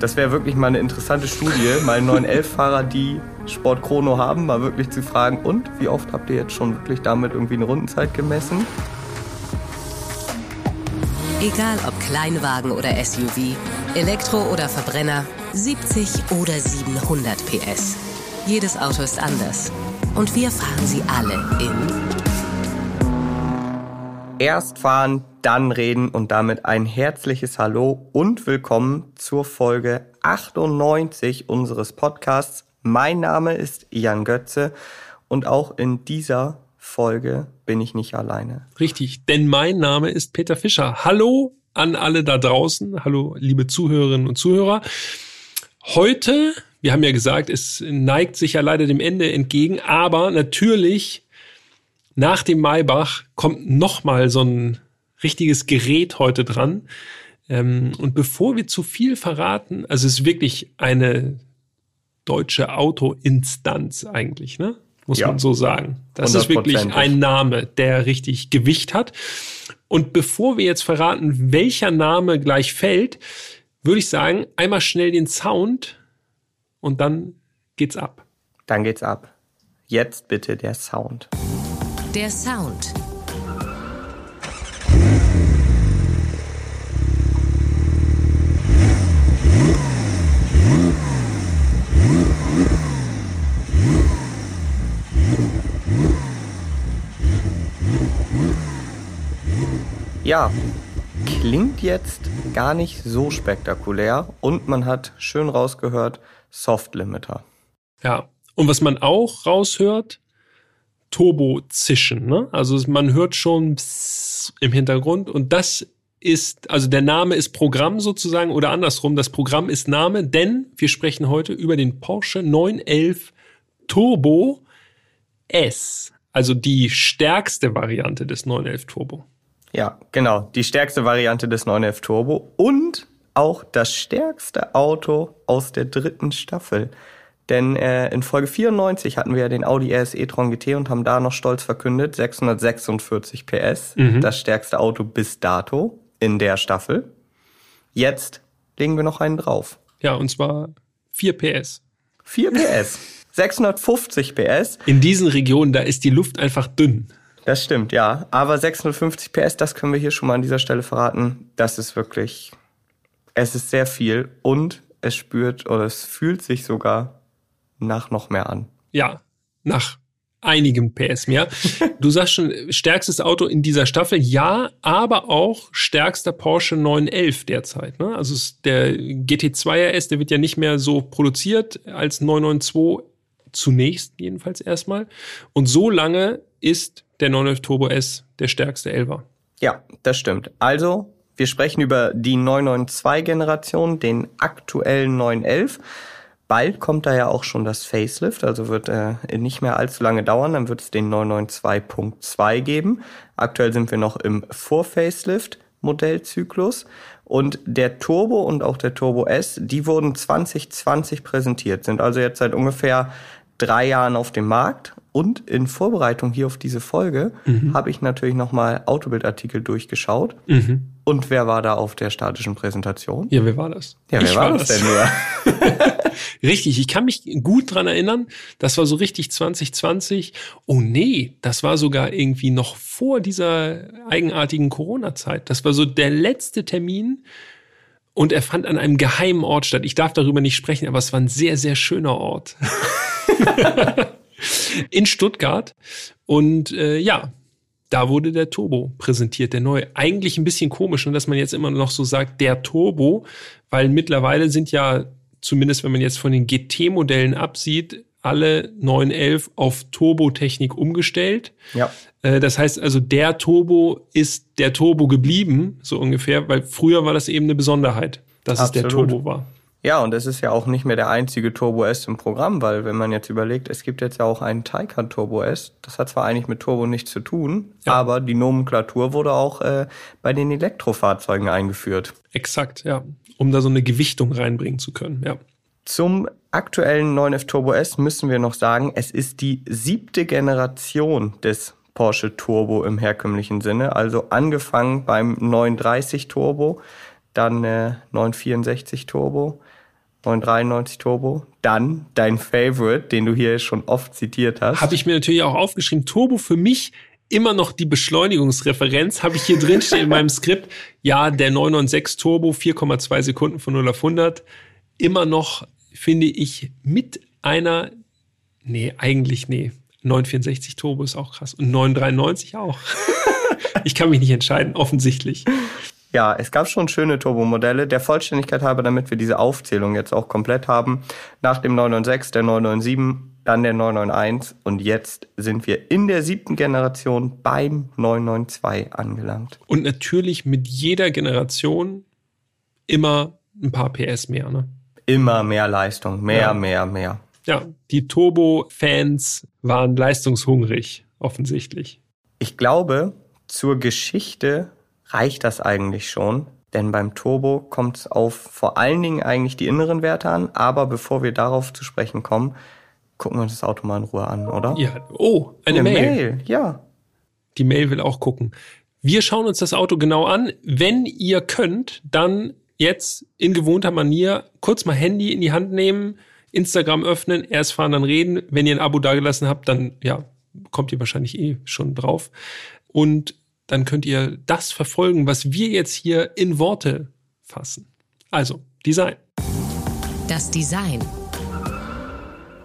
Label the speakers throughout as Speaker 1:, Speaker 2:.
Speaker 1: Das wäre wirklich mal eine interessante Studie, mal 911-Fahrer, die Sport Chrono haben, mal wirklich zu fragen, und wie oft habt ihr jetzt schon wirklich damit irgendwie eine Rundenzeit gemessen?
Speaker 2: Egal ob Kleinwagen oder SUV, Elektro oder Verbrenner, 70 oder 700 PS. Jedes Auto ist anders. Und wir fahren sie alle in
Speaker 1: Erst fahren, dann reden und damit ein herzliches Hallo und willkommen zur Folge 98 unseres Podcasts. Mein Name ist Jan Götze und auch in dieser Folge bin ich nicht alleine.
Speaker 3: Richtig, denn mein Name ist Peter Fischer. Hallo an alle da draußen. Hallo, liebe Zuhörerinnen und Zuhörer. Heute, wir haben ja gesagt, es neigt sich ja leider dem Ende entgegen, aber natürlich nach dem Maybach kommt nochmal so ein richtiges Gerät heute dran. Ähm, und bevor wir zu viel verraten, also es ist wirklich eine deutsche Autoinstanz eigentlich, ne? Muss ja. man so sagen. Das ist wirklich ein Name, der richtig Gewicht hat. Und bevor wir jetzt verraten, welcher Name gleich fällt, würde ich sagen, einmal schnell den Sound und dann geht's ab.
Speaker 1: Dann geht's ab. Jetzt bitte der Sound.
Speaker 2: Der Sound.
Speaker 1: Ja, klingt jetzt gar nicht so spektakulär und man hat schön rausgehört Soft Limiter.
Speaker 3: Ja, und was man auch raushört, Turbo-Zischen. Ne? Also man hört schon im Hintergrund und das ist, also der Name ist Programm sozusagen oder andersrum, das Programm ist Name, denn wir sprechen heute über den Porsche 911 Turbo S, also die stärkste Variante des 911 Turbo.
Speaker 1: Ja, genau, die stärkste Variante des 911 Turbo und auch das stärkste Auto aus der dritten Staffel. Denn äh, in Folge 94 hatten wir ja den Audi RS e-tron GT und haben da noch stolz verkündet, 646 PS, mhm. das stärkste Auto bis dato in der Staffel. Jetzt legen wir noch einen drauf.
Speaker 3: Ja, und zwar 4 PS.
Speaker 1: 4 PS. 650 PS.
Speaker 3: In diesen Regionen, da ist die Luft einfach dünn.
Speaker 1: Das stimmt, ja. Aber 650 PS, das können wir hier schon mal an dieser Stelle verraten. Das ist wirklich, es ist sehr viel und es spürt oder es fühlt sich sogar nach noch mehr an.
Speaker 3: Ja, nach einigem PS mehr. Du sagst schon, stärkstes Auto in dieser Staffel, ja, aber auch stärkster Porsche 911 derzeit. Ne? Also der GT2 RS, der wird ja nicht mehr so produziert als 992 zunächst jedenfalls erstmal. Und so lange ist der 911 Turbo S der stärkste Elver.
Speaker 1: Ja, das stimmt. Also, wir sprechen über die 992-Generation, den aktuellen 911. Bald kommt da ja auch schon das Facelift, also wird äh, nicht mehr allzu lange dauern, dann wird es den 992.2 geben. Aktuell sind wir noch im Vor-Facelift. Modellzyklus und der Turbo und auch der Turbo S, die wurden 2020 präsentiert, sind also jetzt seit ungefähr drei Jahren auf dem Markt und in Vorbereitung hier auf diese Folge mhm. habe ich natürlich nochmal Autobildartikel durchgeschaut. Mhm. Und wer war da auf der statischen Präsentation?
Speaker 3: Ja, wer war das?
Speaker 1: Ja, wer ich war, war das, denn nur?
Speaker 3: richtig, ich kann mich gut dran erinnern. Das war so richtig 2020. Oh nee, das war sogar irgendwie noch vor dieser eigenartigen Corona-Zeit. Das war so der letzte Termin. Und er fand an einem geheimen Ort statt. Ich darf darüber nicht sprechen, aber es war ein sehr, sehr schöner Ort. in Stuttgart. Und äh, ja, da wurde der Turbo präsentiert, der neue. Eigentlich ein bisschen komisch, und dass man jetzt immer noch so sagt, der Turbo, weil mittlerweile sind ja, zumindest wenn man jetzt von den GT-Modellen absieht, alle 911 auf Turbo-Technik umgestellt. Ja. Äh, das heißt also, der Turbo ist der Turbo geblieben, so ungefähr, weil früher war das eben eine Besonderheit, dass Absolut. es der Turbo war.
Speaker 1: Ja, und es ist ja auch nicht mehr der einzige Turbo S im Programm, weil wenn man jetzt überlegt, es gibt jetzt ja auch einen Taycan Turbo S. Das hat zwar eigentlich mit Turbo nichts zu tun, ja. aber die Nomenklatur wurde auch äh, bei den Elektrofahrzeugen eingeführt.
Speaker 3: Exakt, ja, um da so eine Gewichtung reinbringen zu können, ja.
Speaker 1: Zum aktuellen 9F Turbo S müssen wir noch sagen, es ist die siebte Generation des Porsche Turbo im herkömmlichen Sinne, also angefangen beim 930 Turbo, dann äh, 964 Turbo, 993 Turbo. Dann dein Favorite, den du hier schon oft zitiert hast.
Speaker 3: Habe ich mir natürlich auch aufgeschrieben. Turbo für mich immer noch die Beschleunigungsreferenz. Habe ich hier drin stehen in meinem Skript. Ja, der 996 Turbo, 4,2 Sekunden von 0 auf 100. Immer noch, finde ich, mit einer, nee, eigentlich nee. 964 Turbo ist auch krass. Und 993 auch. ich kann mich nicht entscheiden, offensichtlich.
Speaker 1: Ja, es gab schon schöne Turbomodelle. Der Vollständigkeit halber, damit wir diese Aufzählung jetzt auch komplett haben. Nach dem 996, der 997, dann der 991 und jetzt sind wir in der siebten Generation beim 992 angelangt.
Speaker 3: Und natürlich mit jeder Generation immer ein paar PS mehr, ne?
Speaker 1: Immer mehr Leistung, mehr, ja. mehr, mehr.
Speaker 3: Ja, die Turbo-Fans waren leistungshungrig, offensichtlich.
Speaker 1: Ich glaube, zur Geschichte reicht das eigentlich schon. Denn beim Turbo kommt es auf vor allen Dingen eigentlich die inneren Werte an. Aber bevor wir darauf zu sprechen kommen, gucken wir uns das Auto mal in Ruhe an, oder?
Speaker 3: Ja, oh, eine, eine Mail. Mail.
Speaker 1: Ja.
Speaker 3: Die Mail will auch gucken. Wir schauen uns das Auto genau an. Wenn ihr könnt, dann jetzt in gewohnter Manier kurz mal Handy in die Hand nehmen, Instagram öffnen, erst fahren, dann reden. Wenn ihr ein Abo dagelassen habt, dann ja, kommt ihr wahrscheinlich eh schon drauf. Und dann könnt ihr das verfolgen, was wir jetzt hier in Worte fassen. Also, Design.
Speaker 2: Das Design.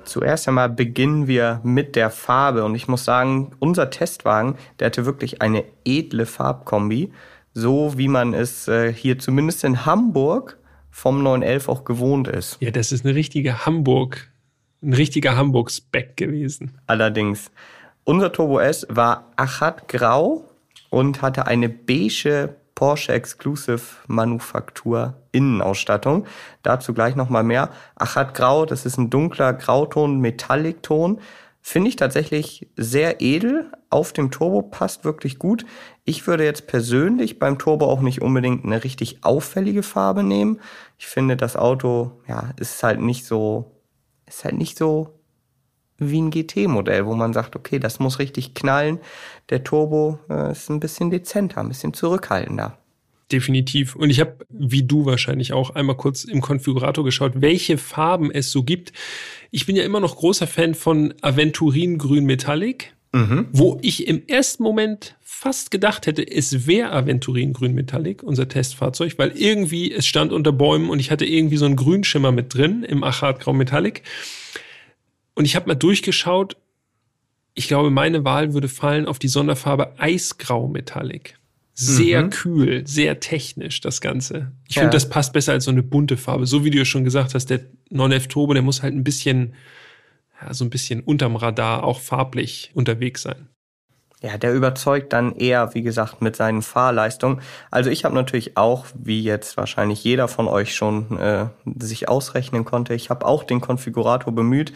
Speaker 1: Zuerst einmal beginnen wir mit der Farbe und ich muss sagen, unser Testwagen, der hatte wirklich eine edle Farbkombi, so wie man es äh, hier zumindest in Hamburg vom 911 auch gewohnt ist.
Speaker 3: Ja, das ist eine richtige Hamburg, ein richtiger Hamburg-Speck gewesen.
Speaker 1: Allerdings. Unser Turbo S war achatgrau und hatte eine beige Porsche Exclusive Manufaktur Innenausstattung. Dazu gleich nochmal mehr. Achat Grau, das ist ein dunkler Grauton, Metallic-Ton. Finde ich tatsächlich sehr edel. Auf dem Turbo passt wirklich gut. Ich würde jetzt persönlich beim Turbo auch nicht unbedingt eine richtig auffällige Farbe nehmen. Ich finde, das Auto, ja, ist halt nicht so, ist halt nicht so wie ein GT-Modell, wo man sagt, okay, das muss richtig knallen. Der Turbo äh, ist ein bisschen dezenter, ein bisschen zurückhaltender.
Speaker 3: Definitiv. Und ich habe, wie du wahrscheinlich auch, einmal kurz im Konfigurator geschaut, welche Farben es so gibt. Ich bin ja immer noch großer Fan von Aventurin Grün Metallic, mhm. wo ich im ersten Moment fast gedacht hätte, es wäre Aventurin Grün Metallic, unser Testfahrzeug, weil irgendwie es stand unter Bäumen und ich hatte irgendwie so einen Grünschimmer mit drin im Achat Grau Metallic. Und ich habe mal durchgeschaut. Ich glaube, meine Wahl würde fallen auf die Sonderfarbe Eisgrau Metallic. Sehr mhm. kühl, sehr technisch das Ganze. Ich ja. finde, das passt besser als so eine bunte Farbe. So wie du ja schon gesagt hast, der 911 Turbo, der muss halt ein bisschen, ja, so ein bisschen unterm Radar auch farblich unterwegs sein.
Speaker 1: Ja, der überzeugt dann eher, wie gesagt, mit seinen Fahrleistungen. Also ich habe natürlich auch, wie jetzt wahrscheinlich jeder von euch schon äh, sich ausrechnen konnte, ich habe auch den Konfigurator bemüht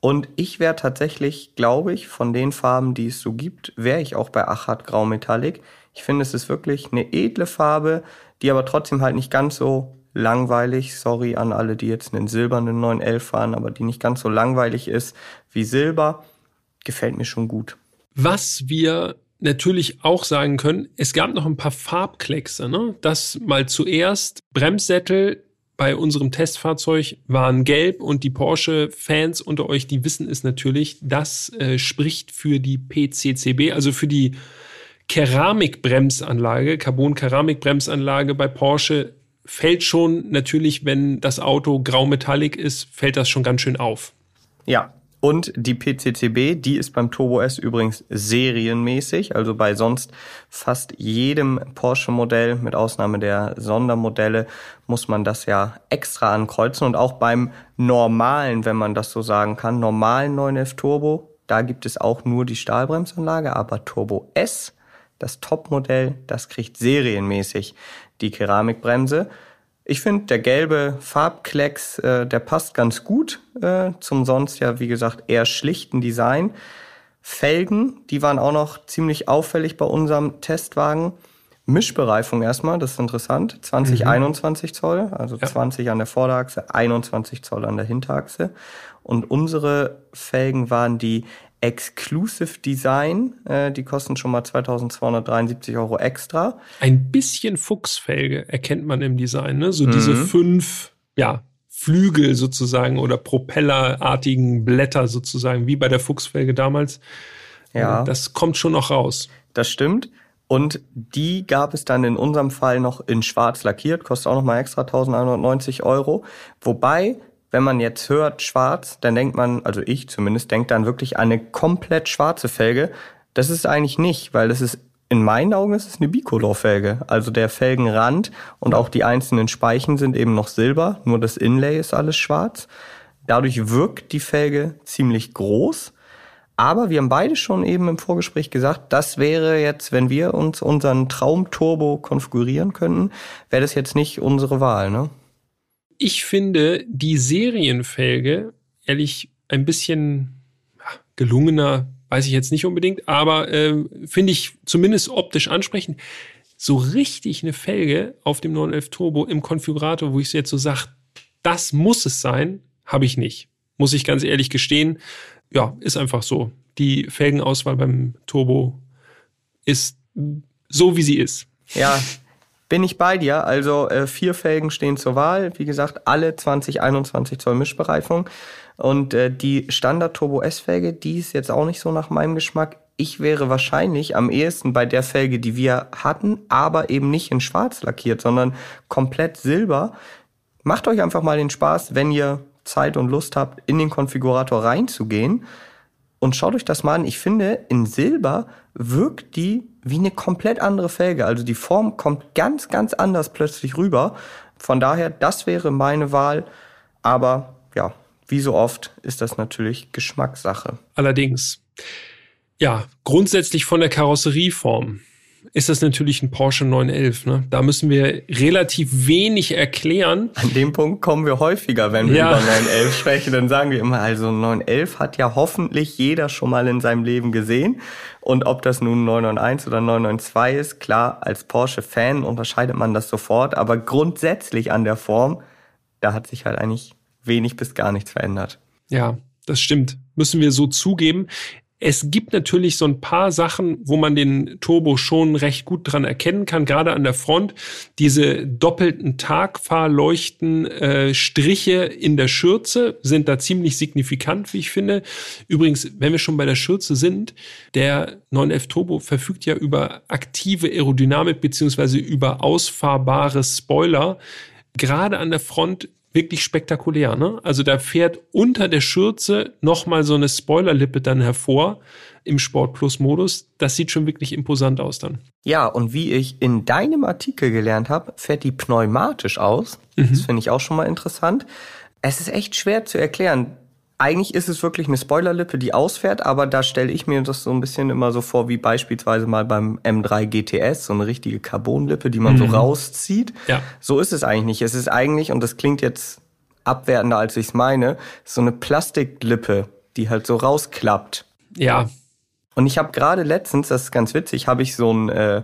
Speaker 1: und ich wäre tatsächlich, glaube ich, von den Farben, die es so gibt, wäre ich auch bei Achat Grau Metallic. Ich finde, es ist wirklich eine edle Farbe, die aber trotzdem halt nicht ganz so langweilig, sorry an alle, die jetzt einen silbernen 911 fahren, aber die nicht ganz so langweilig ist wie Silber, gefällt mir schon gut.
Speaker 3: Was wir natürlich auch sagen können, es gab noch ein paar Farbkleckse, ne? Das mal zuerst Bremssättel bei unserem Testfahrzeug waren gelb und die Porsche-Fans unter euch, die wissen es natürlich, das äh, spricht für die PCCB, also für die Keramikbremsanlage, Carbon-Keramikbremsanlage bei Porsche fällt schon natürlich, wenn das Auto grau-metallic ist, fällt das schon ganz schön auf.
Speaker 1: Ja, und die PCCB, die ist beim Turbo S übrigens serienmäßig, also bei sonst fast jedem Porsche-Modell, mit Ausnahme der Sondermodelle, muss man das ja extra ankreuzen. Und auch beim normalen, wenn man das so sagen kann, normalen 911 Turbo, da gibt es auch nur die Stahlbremsanlage, aber Turbo S, das Topmodell, das kriegt serienmäßig die Keramikbremse. Ich finde, der gelbe Farbklecks, äh, der passt ganz gut äh, zum sonst ja, wie gesagt, eher schlichten Design. Felgen, die waren auch noch ziemlich auffällig bei unserem Testwagen. Mischbereifung erstmal, das ist interessant. 20, mhm. 21 Zoll, also ja. 20 an der Vorderachse, 21 Zoll an der Hinterachse. Und unsere Felgen waren die Exclusive Design. Äh, die kosten schon mal 2273 Euro extra.
Speaker 3: Ein bisschen Fuchsfelge erkennt man im Design, ne? So mhm. diese fünf, ja, Flügel sozusagen oder propellerartigen Blätter sozusagen, wie bei der Fuchsfelge damals. Ja. Das kommt schon noch raus.
Speaker 1: Das stimmt. Und die gab es dann in unserem Fall noch in schwarz lackiert, kostet auch nochmal extra 1190 Euro. Wobei, wenn man jetzt hört schwarz, dann denkt man, also ich zumindest, denkt dann wirklich an eine komplett schwarze Felge. Das ist eigentlich nicht, weil das ist in meinen Augen ist es eine Bicolor-Felge. Also der Felgenrand und auch die einzelnen Speichen sind eben noch silber, nur das Inlay ist alles schwarz. Dadurch wirkt die Felge ziemlich groß. Aber wir haben beide schon eben im Vorgespräch gesagt, das wäre jetzt, wenn wir uns unseren Traumturbo konfigurieren könnten, wäre das jetzt nicht unsere Wahl, ne?
Speaker 3: Ich finde die Serienfelge ehrlich ein bisschen gelungener, weiß ich jetzt nicht unbedingt, aber äh, finde ich zumindest optisch ansprechend. So richtig eine Felge auf dem 911 Turbo im Konfigurator, wo ich jetzt so sage, das muss es sein, habe ich nicht. Muss ich ganz ehrlich gestehen. Ja, ist einfach so. Die Felgenauswahl beim Turbo ist so, wie sie ist.
Speaker 1: Ja, bin ich bei dir. Also äh, vier Felgen stehen zur Wahl. Wie gesagt, alle 2021 Zoll Mischbereifung. Und äh, die Standard Turbo S-Felge, die ist jetzt auch nicht so nach meinem Geschmack. Ich wäre wahrscheinlich am ehesten bei der Felge, die wir hatten, aber eben nicht in schwarz lackiert, sondern komplett silber. Macht euch einfach mal den Spaß, wenn ihr Zeit und Lust habt, in den Konfigurator reinzugehen. Und schaut euch das mal an. Ich finde, in Silber wirkt die wie eine komplett andere Felge. Also die Form kommt ganz, ganz anders plötzlich rüber. Von daher, das wäre meine Wahl. Aber ja, wie so oft ist das natürlich Geschmackssache.
Speaker 3: Allerdings. Ja, grundsätzlich von der Karosserieform ist das natürlich ein Porsche 911. Ne? Da müssen wir relativ wenig erklären.
Speaker 1: An dem Punkt kommen wir häufiger, wenn wir ja. über 911 sprechen. Dann sagen wir immer, also 911 hat ja hoffentlich jeder schon mal in seinem Leben gesehen. Und ob das nun 991 oder 992 ist, klar, als Porsche-Fan unterscheidet man das sofort. Aber grundsätzlich an der Form, da hat sich halt eigentlich wenig bis gar nichts verändert.
Speaker 3: Ja, das stimmt. Müssen wir so zugeben. Es gibt natürlich so ein paar Sachen, wo man den Turbo schon recht gut dran erkennen kann, gerade an der Front. Diese doppelten Tagfahrleuchten, äh, Striche in der Schürze sind da ziemlich signifikant, wie ich finde. Übrigens, wenn wir schon bei der Schürze sind, der 911 Turbo verfügt ja über aktive Aerodynamik beziehungsweise über ausfahrbare Spoiler. Gerade an der Front wirklich spektakulär. Ne? Also da fährt unter der Schürze nochmal so eine Spoilerlippe dann hervor im Sport Plus Modus. Das sieht schon wirklich imposant aus dann.
Speaker 1: Ja, und wie ich in deinem Artikel gelernt habe, fährt die pneumatisch aus. Mhm. Das finde ich auch schon mal interessant. Es ist echt schwer zu erklären eigentlich ist es wirklich eine Spoilerlippe, die ausfährt, aber da stelle ich mir das so ein bisschen immer so vor, wie beispielsweise mal beim M3 GTS, so eine richtige Carbonlippe, die man mhm. so rauszieht. Ja. So ist es eigentlich nicht. Es ist eigentlich, und das klingt jetzt abwertender, als ich es meine, so eine Plastiklippe, die halt so rausklappt.
Speaker 3: Ja.
Speaker 1: Und ich habe gerade letztens, das ist ganz witzig, habe ich so ein äh,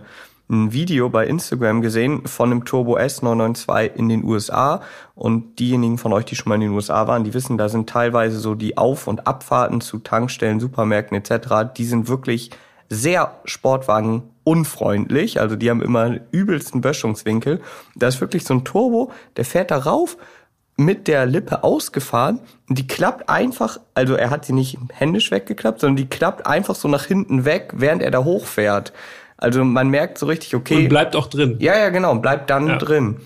Speaker 1: ein Video bei Instagram gesehen von einem Turbo S992 in den USA. Und diejenigen von euch, die schon mal in den USA waren, die wissen, da sind teilweise so die Auf- und Abfahrten zu Tankstellen, Supermärkten etc., die sind wirklich sehr Sportwagen unfreundlich. Also die haben immer übelsten Böschungswinkel. Da ist wirklich so ein Turbo, der fährt da rauf, mit der Lippe ausgefahren und die klappt einfach, also er hat sie nicht händisch weggeklappt, sondern die klappt einfach so nach hinten weg, während er da hochfährt. Also man merkt so richtig, okay.
Speaker 3: Und bleibt auch drin.
Speaker 1: Ja, ja, genau, bleibt dann ja. drin.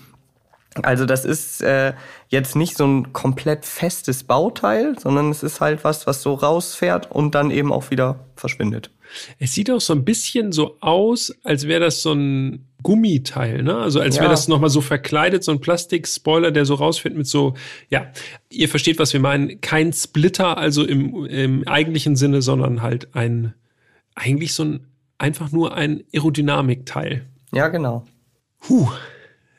Speaker 1: Also das ist äh, jetzt nicht so ein komplett festes Bauteil, sondern es ist halt was, was so rausfährt und dann eben auch wieder verschwindet.
Speaker 3: Es sieht auch so ein bisschen so aus, als wäre das so ein Gummiteil, ne? Also als ja. wäre das nochmal so verkleidet, so ein Plastikspoiler, der so rausfährt mit so, ja, ihr versteht, was wir meinen, kein Splitter, also im, im eigentlichen Sinne, sondern halt ein, eigentlich so ein einfach nur ein Aerodynamikteil.
Speaker 1: Ja, genau.
Speaker 3: Huh.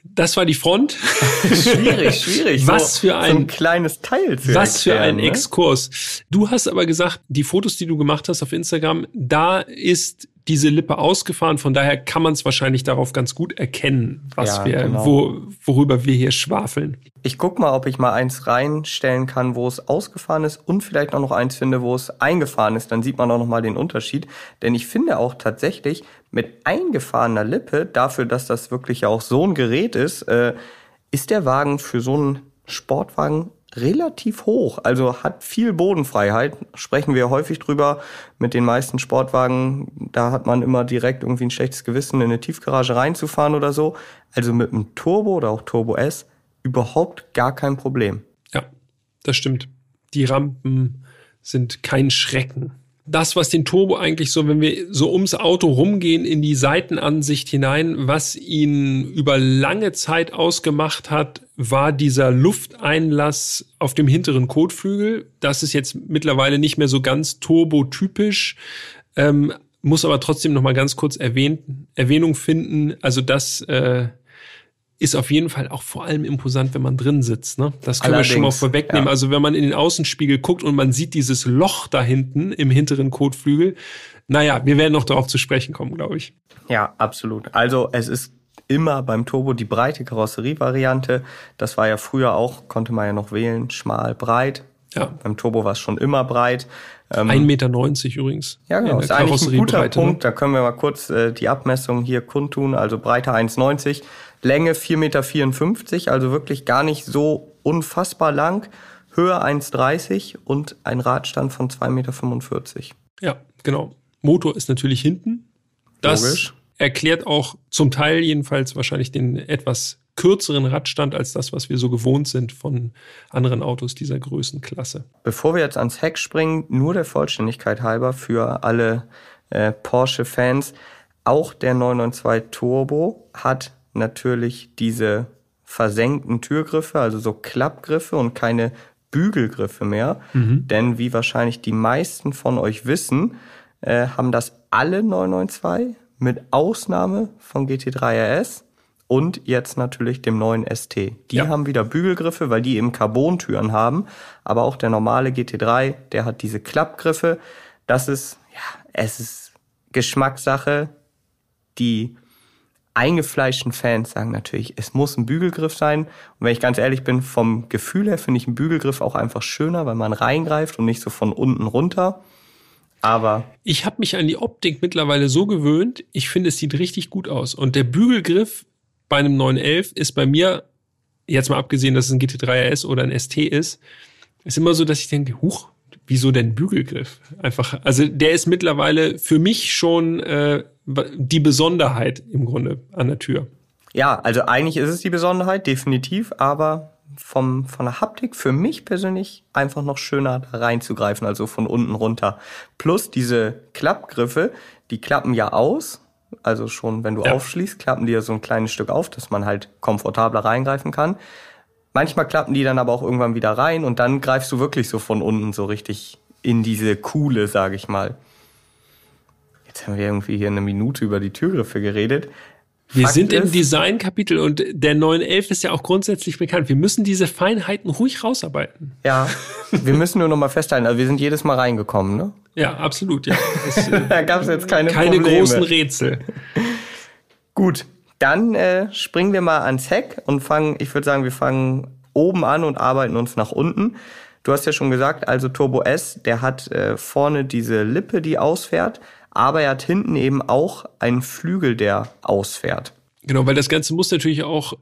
Speaker 3: Das war die Front.
Speaker 1: schwierig, schwierig.
Speaker 3: Was so, für ein,
Speaker 1: so ein kleines Teil.
Speaker 3: Zu was erklären, für ein ne? Exkurs. Du hast aber gesagt, die Fotos, die du gemacht hast auf Instagram, da ist diese Lippe ausgefahren. Von daher kann man es wahrscheinlich darauf ganz gut erkennen, was ja, wir, genau. wo, worüber wir hier schwafeln.
Speaker 1: Ich guck mal, ob ich mal eins reinstellen kann, wo es ausgefahren ist und vielleicht auch noch eins finde, wo es eingefahren ist. Dann sieht man auch noch mal den Unterschied. Denn ich finde auch tatsächlich mit eingefahrener Lippe, dafür, dass das wirklich auch so ein Gerät ist, äh, ist der Wagen für so einen Sportwagen relativ hoch, also hat viel Bodenfreiheit. Sprechen wir häufig drüber mit den meisten Sportwagen. Da hat man immer direkt irgendwie ein schlechtes Gewissen, in eine Tiefgarage reinzufahren oder so. Also mit einem Turbo oder auch Turbo S überhaupt gar kein Problem.
Speaker 3: Ja, das stimmt. Die Rampen sind kein Schrecken das, was den Turbo eigentlich so, wenn wir so ums Auto rumgehen, in die Seitenansicht hinein, was ihn über lange Zeit ausgemacht hat, war dieser Lufteinlass auf dem hinteren Kotflügel. Das ist jetzt mittlerweile nicht mehr so ganz turbotypisch, ähm, muss aber trotzdem noch mal ganz kurz erwähnt, Erwähnung finden. Also das äh, ist auf jeden Fall auch vor allem imposant, wenn man drin sitzt. Ne? Das können Allerdings, wir schon mal vorwegnehmen. Ja. Also wenn man in den Außenspiegel guckt und man sieht dieses Loch da hinten im hinteren Kotflügel, naja, wir werden noch darauf zu sprechen kommen, glaube ich.
Speaker 1: Ja, absolut. Also es ist immer beim Turbo die breite Karosserievariante. Das war ja früher auch, konnte man ja noch wählen, schmal, breit. Ja. Beim Turbo war es schon immer breit.
Speaker 3: Ähm, 1,90 Meter übrigens.
Speaker 1: Ja, genau. Ist eigentlich ein guter ne? Punkt. Da können wir mal kurz äh, die Abmessung hier kundtun. Also Breite 1,90 Länge 4,54 Meter, also wirklich gar nicht so unfassbar lang. Höhe 1,30 und ein Radstand von 2,45 Meter.
Speaker 3: Ja, genau. Motor ist natürlich hinten. Das Logisch. erklärt auch zum Teil jedenfalls wahrscheinlich den etwas kürzeren Radstand als das, was wir so gewohnt sind von anderen Autos dieser Größenklasse.
Speaker 1: Bevor wir jetzt ans Heck springen, nur der Vollständigkeit halber für alle äh, Porsche-Fans, auch der 992 Turbo hat natürlich diese versenkten Türgriffe, also so Klappgriffe und keine Bügelgriffe mehr. Mhm. Denn wie wahrscheinlich die meisten von euch wissen, äh, haben das alle 992 mit Ausnahme von GT3 RS und jetzt natürlich dem neuen ST. Die ja. haben wieder Bügelgriffe, weil die eben Carbontüren haben. Aber auch der normale GT3, der hat diese Klappgriffe. Das ist, ja, es ist Geschmackssache. Die eingefleischten Fans sagen natürlich, es muss ein Bügelgriff sein. Und wenn ich ganz ehrlich bin, vom Gefühl her finde ich einen Bügelgriff auch einfach schöner, weil man reingreift und nicht so von unten runter. Aber
Speaker 3: ich habe mich an die Optik mittlerweile so gewöhnt. Ich finde, es sieht richtig gut aus. Und der Bügelgriff bei einem 911 ist bei mir, jetzt mal abgesehen, dass es ein GT3 RS oder ein ST ist, ist immer so, dass ich denke, huch, wieso denn Bügelgriff? Einfach, also der ist mittlerweile für mich schon äh, die Besonderheit im Grunde an der Tür.
Speaker 1: Ja, also eigentlich ist es die Besonderheit, definitiv, aber vom, von der Haptik für mich persönlich einfach noch schöner da reinzugreifen, also von unten runter. Plus diese Klappgriffe, die klappen ja aus. Also schon, wenn du ja. aufschließt, klappen die ja so ein kleines Stück auf, dass man halt komfortabler reingreifen kann. Manchmal klappen die dann aber auch irgendwann wieder rein und dann greifst du wirklich so von unten so richtig in diese Kuhle, sage ich mal. Jetzt haben wir irgendwie hier eine Minute über die Türgriffe geredet.
Speaker 3: Wir Fakt sind ist, im Design-Kapitel und der 911 ist ja auch grundsätzlich bekannt. Wir müssen diese Feinheiten ruhig rausarbeiten.
Speaker 1: Ja, wir müssen nur noch mal festhalten, also wir sind jedes Mal reingekommen, ne?
Speaker 3: Ja, absolut, ja. Das,
Speaker 1: da gab es jetzt keine,
Speaker 3: keine
Speaker 1: Probleme.
Speaker 3: großen Rätsel.
Speaker 1: Gut, dann äh, springen wir mal ans Heck und fangen, ich würde sagen, wir fangen oben an und arbeiten uns nach unten. Du hast ja schon gesagt, also Turbo S, der hat äh, vorne diese Lippe, die ausfährt aber er hat hinten eben auch einen Flügel, der ausfährt.
Speaker 3: Genau, weil das Ganze muss natürlich auch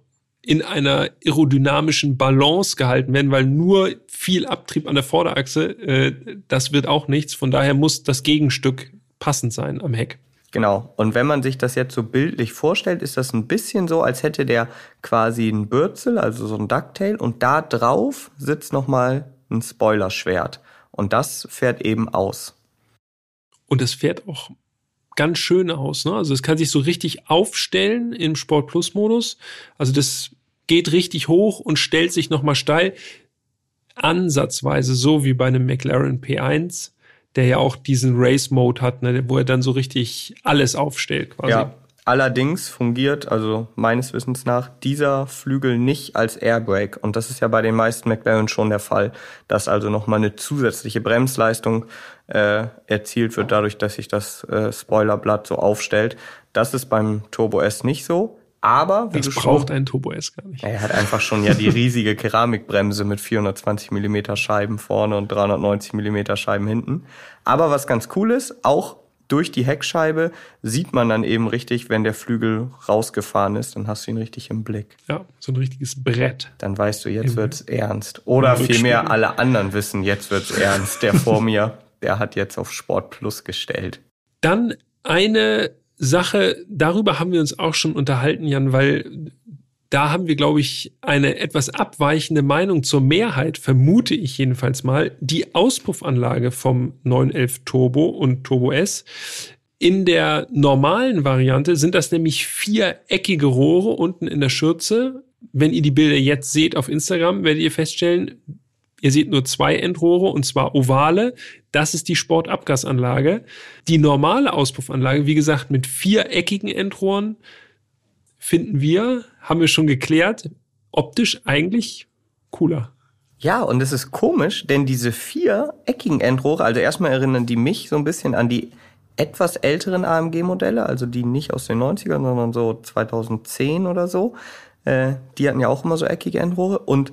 Speaker 3: in einer aerodynamischen Balance gehalten werden, weil nur viel Abtrieb an der Vorderachse, äh, das wird auch nichts. Von daher muss das Gegenstück passend sein am Heck.
Speaker 1: Genau. Und wenn man sich das jetzt so bildlich vorstellt, ist das ein bisschen so, als hätte der quasi ein Bürzel, also so ein Ducktail, und da drauf sitzt nochmal ein Spoilerschwert. Und das fährt eben aus.
Speaker 3: Und es fährt auch ganz schön aus. Ne? Also es kann sich so richtig aufstellen im Sport Plus Modus. Also das geht richtig hoch und stellt sich nochmal steil. Ansatzweise so wie bei einem McLaren P1, der ja auch diesen Race Mode hat, ne? wo er dann so richtig alles aufstellt quasi. Ja.
Speaker 1: Allerdings fungiert, also meines Wissens nach, dieser Flügel nicht als Airbrake. Und das ist ja bei den meisten McLaren schon der Fall, dass also nochmal eine zusätzliche Bremsleistung äh, erzielt wird, dadurch, dass sich das äh, Spoilerblatt so aufstellt. Das ist beim Turbo S nicht so. Aber
Speaker 3: wie das du braucht schon, ein Turbo S gar nicht.
Speaker 1: Er hat einfach schon ja die riesige Keramikbremse mit 420 Millimeter Scheiben vorne und 390 Millimeter Scheiben hinten. Aber was ganz cool ist, auch durch die Heckscheibe sieht man dann eben richtig, wenn der Flügel rausgefahren ist, dann hast du ihn richtig im Blick.
Speaker 3: Ja, so ein richtiges Brett.
Speaker 1: Dann weißt du, jetzt wird's ernst. Oder vielmehr alle anderen wissen, jetzt wird's ernst. Der vor mir, der hat jetzt auf Sport Plus gestellt.
Speaker 3: Dann eine Sache, darüber haben wir uns auch schon unterhalten, Jan, weil da haben wir, glaube ich, eine etwas abweichende Meinung zur Mehrheit, vermute ich jedenfalls mal. Die Auspuffanlage vom 911 Turbo und Turbo S. In der normalen Variante sind das nämlich viereckige Rohre unten in der Schürze. Wenn ihr die Bilder jetzt seht auf Instagram, werdet ihr feststellen, ihr seht nur zwei Endrohre und zwar ovale. Das ist die Sportabgasanlage. Die normale Auspuffanlage, wie gesagt, mit viereckigen Endrohren finden wir, haben wir schon geklärt, optisch eigentlich cooler.
Speaker 1: Ja, und es ist komisch, denn diese vier eckigen Endrohre, also erstmal erinnern die mich so ein bisschen an die etwas älteren AMG-Modelle, also die nicht aus den 90ern, sondern so 2010 oder so. Äh, die hatten ja auch immer so eckige Endrohre. Und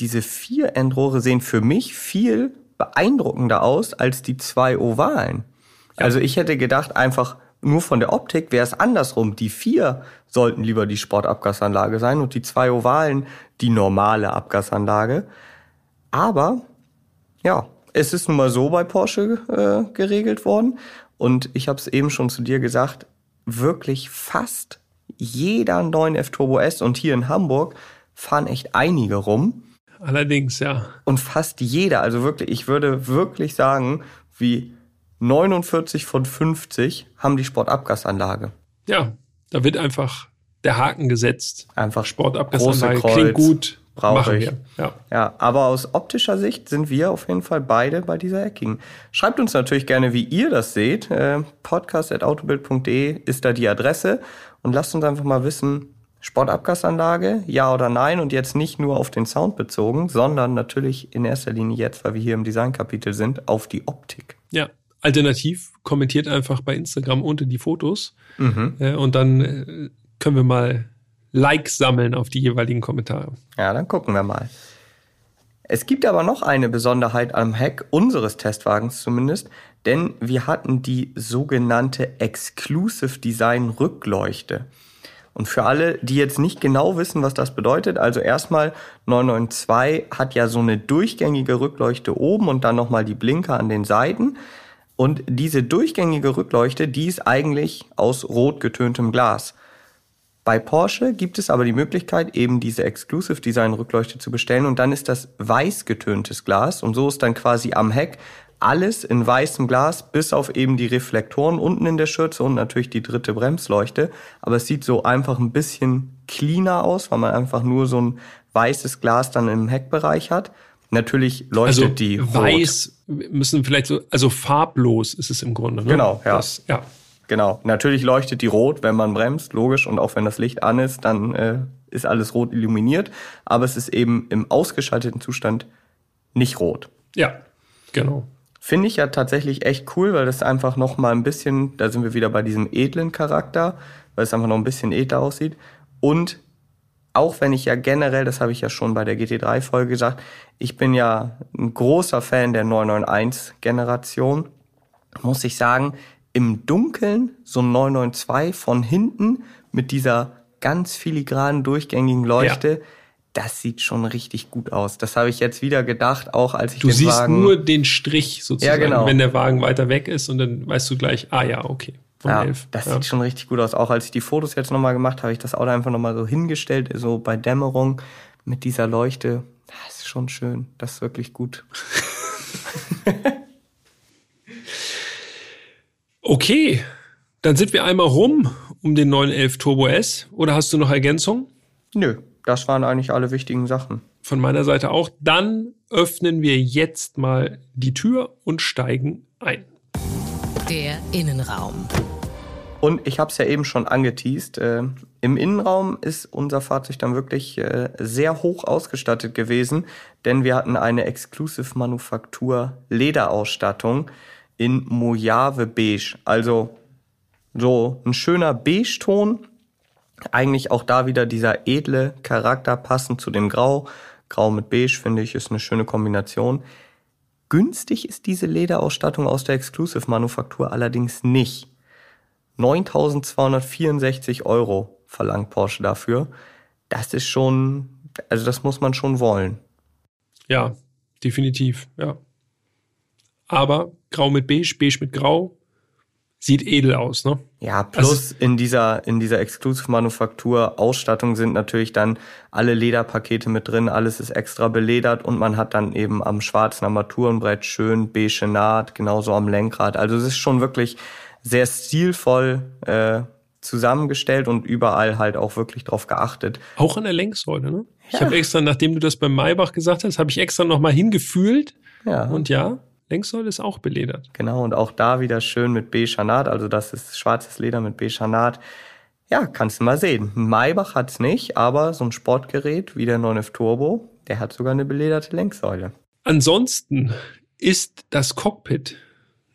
Speaker 1: diese vier Endrohre sehen für mich viel beeindruckender aus als die zwei ovalen. Ja. Also ich hätte gedacht, einfach nur von der Optik wäre es andersrum. Die vier sollten lieber die Sportabgasanlage sein und die zwei ovalen die normale Abgasanlage. Aber ja, es ist nun mal so bei Porsche äh, geregelt worden. Und ich habe es eben schon zu dir gesagt, wirklich fast jeder 9F Turbo S und hier in Hamburg fahren echt einige rum.
Speaker 3: Allerdings, ja.
Speaker 1: Und fast jeder, also wirklich, ich würde wirklich sagen, wie 49 von 50 haben die Sportabgasanlage.
Speaker 3: Ja, da wird einfach der Haken gesetzt.
Speaker 1: Einfach
Speaker 3: Sportabgasanlage klingt gut.
Speaker 1: Brauche ich. Ja. ja, aber aus optischer Sicht sind wir auf jeden Fall beide bei dieser eckigen. Schreibt uns natürlich gerne, wie ihr das seht. Äh, podcast.autobild.de ist da die Adresse. Und lasst uns einfach mal wissen, Sportabgasanlage, ja oder nein? Und jetzt nicht nur auf den Sound bezogen, sondern natürlich in erster Linie jetzt, weil wir hier im Designkapitel sind, auf die Optik.
Speaker 3: Ja, Alternativ kommentiert einfach bei Instagram unter die Fotos mhm. äh, und dann äh, können wir mal Likes sammeln auf die jeweiligen Kommentare.
Speaker 1: Ja, dann gucken wir mal. Es gibt aber noch eine Besonderheit am Heck unseres Testwagens zumindest, denn wir hatten die sogenannte Exclusive Design Rückleuchte. Und für alle, die jetzt nicht genau wissen, was das bedeutet, also erstmal 992 hat ja so eine durchgängige Rückleuchte oben und dann nochmal die Blinker an den Seiten. Und diese durchgängige Rückleuchte, die ist eigentlich aus rot getöntem Glas. Bei Porsche gibt es aber die Möglichkeit, eben diese Exclusive Design Rückleuchte zu bestellen und dann ist das weiß getöntes Glas und so ist dann quasi am Heck alles in weißem Glas, bis auf eben die Reflektoren unten in der Schürze und natürlich die dritte Bremsleuchte. Aber es sieht so einfach ein bisschen cleaner aus, weil man einfach nur so ein weißes Glas dann im Heckbereich hat. Natürlich leuchtet
Speaker 3: also
Speaker 1: die
Speaker 3: rot. weiß müssen vielleicht so, also farblos ist es im Grunde. Ne?
Speaker 1: Genau, ja. Das, ja. Genau. Natürlich leuchtet die rot, wenn man bremst, logisch. Und auch wenn das Licht an ist, dann äh, ist alles rot illuminiert. Aber es ist eben im ausgeschalteten Zustand nicht rot.
Speaker 3: Ja, genau.
Speaker 1: Finde ich ja tatsächlich echt cool, weil das einfach noch mal ein bisschen, da sind wir wieder bei diesem edlen Charakter, weil es einfach noch ein bisschen edler aussieht. Und auch wenn ich ja generell, das habe ich ja schon bei der GT3-Folge gesagt, ich bin ja ein großer Fan der 991-Generation, muss ich sagen, im Dunkeln so ein 992 von hinten mit dieser ganz filigranen, durchgängigen Leuchte, ja. Das sieht schon richtig gut aus. Das habe ich jetzt wieder gedacht, auch als ich
Speaker 3: du
Speaker 1: den
Speaker 3: siehst
Speaker 1: Wagen...
Speaker 3: nur den Strich sozusagen,
Speaker 1: ja, genau.
Speaker 3: wenn der Wagen weiter weg ist und dann weißt du gleich, ah ja, okay
Speaker 1: von ja, elf. Das ja. sieht schon richtig gut aus. Auch als ich die Fotos jetzt nochmal gemacht habe, habe ich das Auto einfach nochmal so hingestellt, so bei Dämmerung mit dieser Leuchte. Das ist schon schön. Das ist wirklich gut.
Speaker 3: okay, dann sind wir einmal rum um den 911 Turbo S. Oder hast du noch Ergänzungen?
Speaker 1: Nö, das waren eigentlich alle wichtigen Sachen.
Speaker 3: Von meiner Seite auch. Dann öffnen wir jetzt mal die Tür und steigen ein.
Speaker 2: Der Innenraum.
Speaker 1: Und ich habe es ja eben schon angeteased. Äh, Im Innenraum ist unser Fahrzeug dann wirklich äh, sehr hoch ausgestattet gewesen, denn wir hatten eine Exclusive Manufaktur Lederausstattung in Mojave Beige. Also so ein schöner Beige-Ton. Eigentlich auch da wieder dieser edle Charakter passend zu dem Grau. Grau mit Beige finde ich ist eine schöne Kombination. Günstig ist diese Lederausstattung aus der Exclusive-Manufaktur allerdings nicht. 9.264 Euro verlangt Porsche dafür. Das ist schon, also das muss man schon wollen.
Speaker 3: Ja, definitiv, ja. Aber grau mit beige, beige mit grau, sieht edel aus, ne?
Speaker 1: Ja, plus also, in dieser, in dieser Exclusive-Manufaktur Ausstattung sind natürlich dann alle Lederpakete mit drin, alles ist extra beledert und man hat dann eben am schwarzen Armaturenbrett schön beige Naht, genauso am Lenkrad. Also es ist schon wirklich sehr stilvoll äh, zusammengestellt und überall halt auch wirklich drauf geachtet.
Speaker 3: Auch an der Längssäule, ne? Ja. Ich habe extra, nachdem du das beim Maybach gesagt hast, habe ich extra nochmal hingefühlt. Ja. Und ja, Längssäule ist auch beledert.
Speaker 1: Genau, und auch da wieder schön mit beiger Naht, also das ist schwarzes Leder mit beiger Naht. Ja, kannst du mal sehen. Maybach hat's nicht, aber so ein Sportgerät wie der 9F Turbo, der hat sogar eine belederte Längssäule.
Speaker 3: Ansonsten ist das Cockpit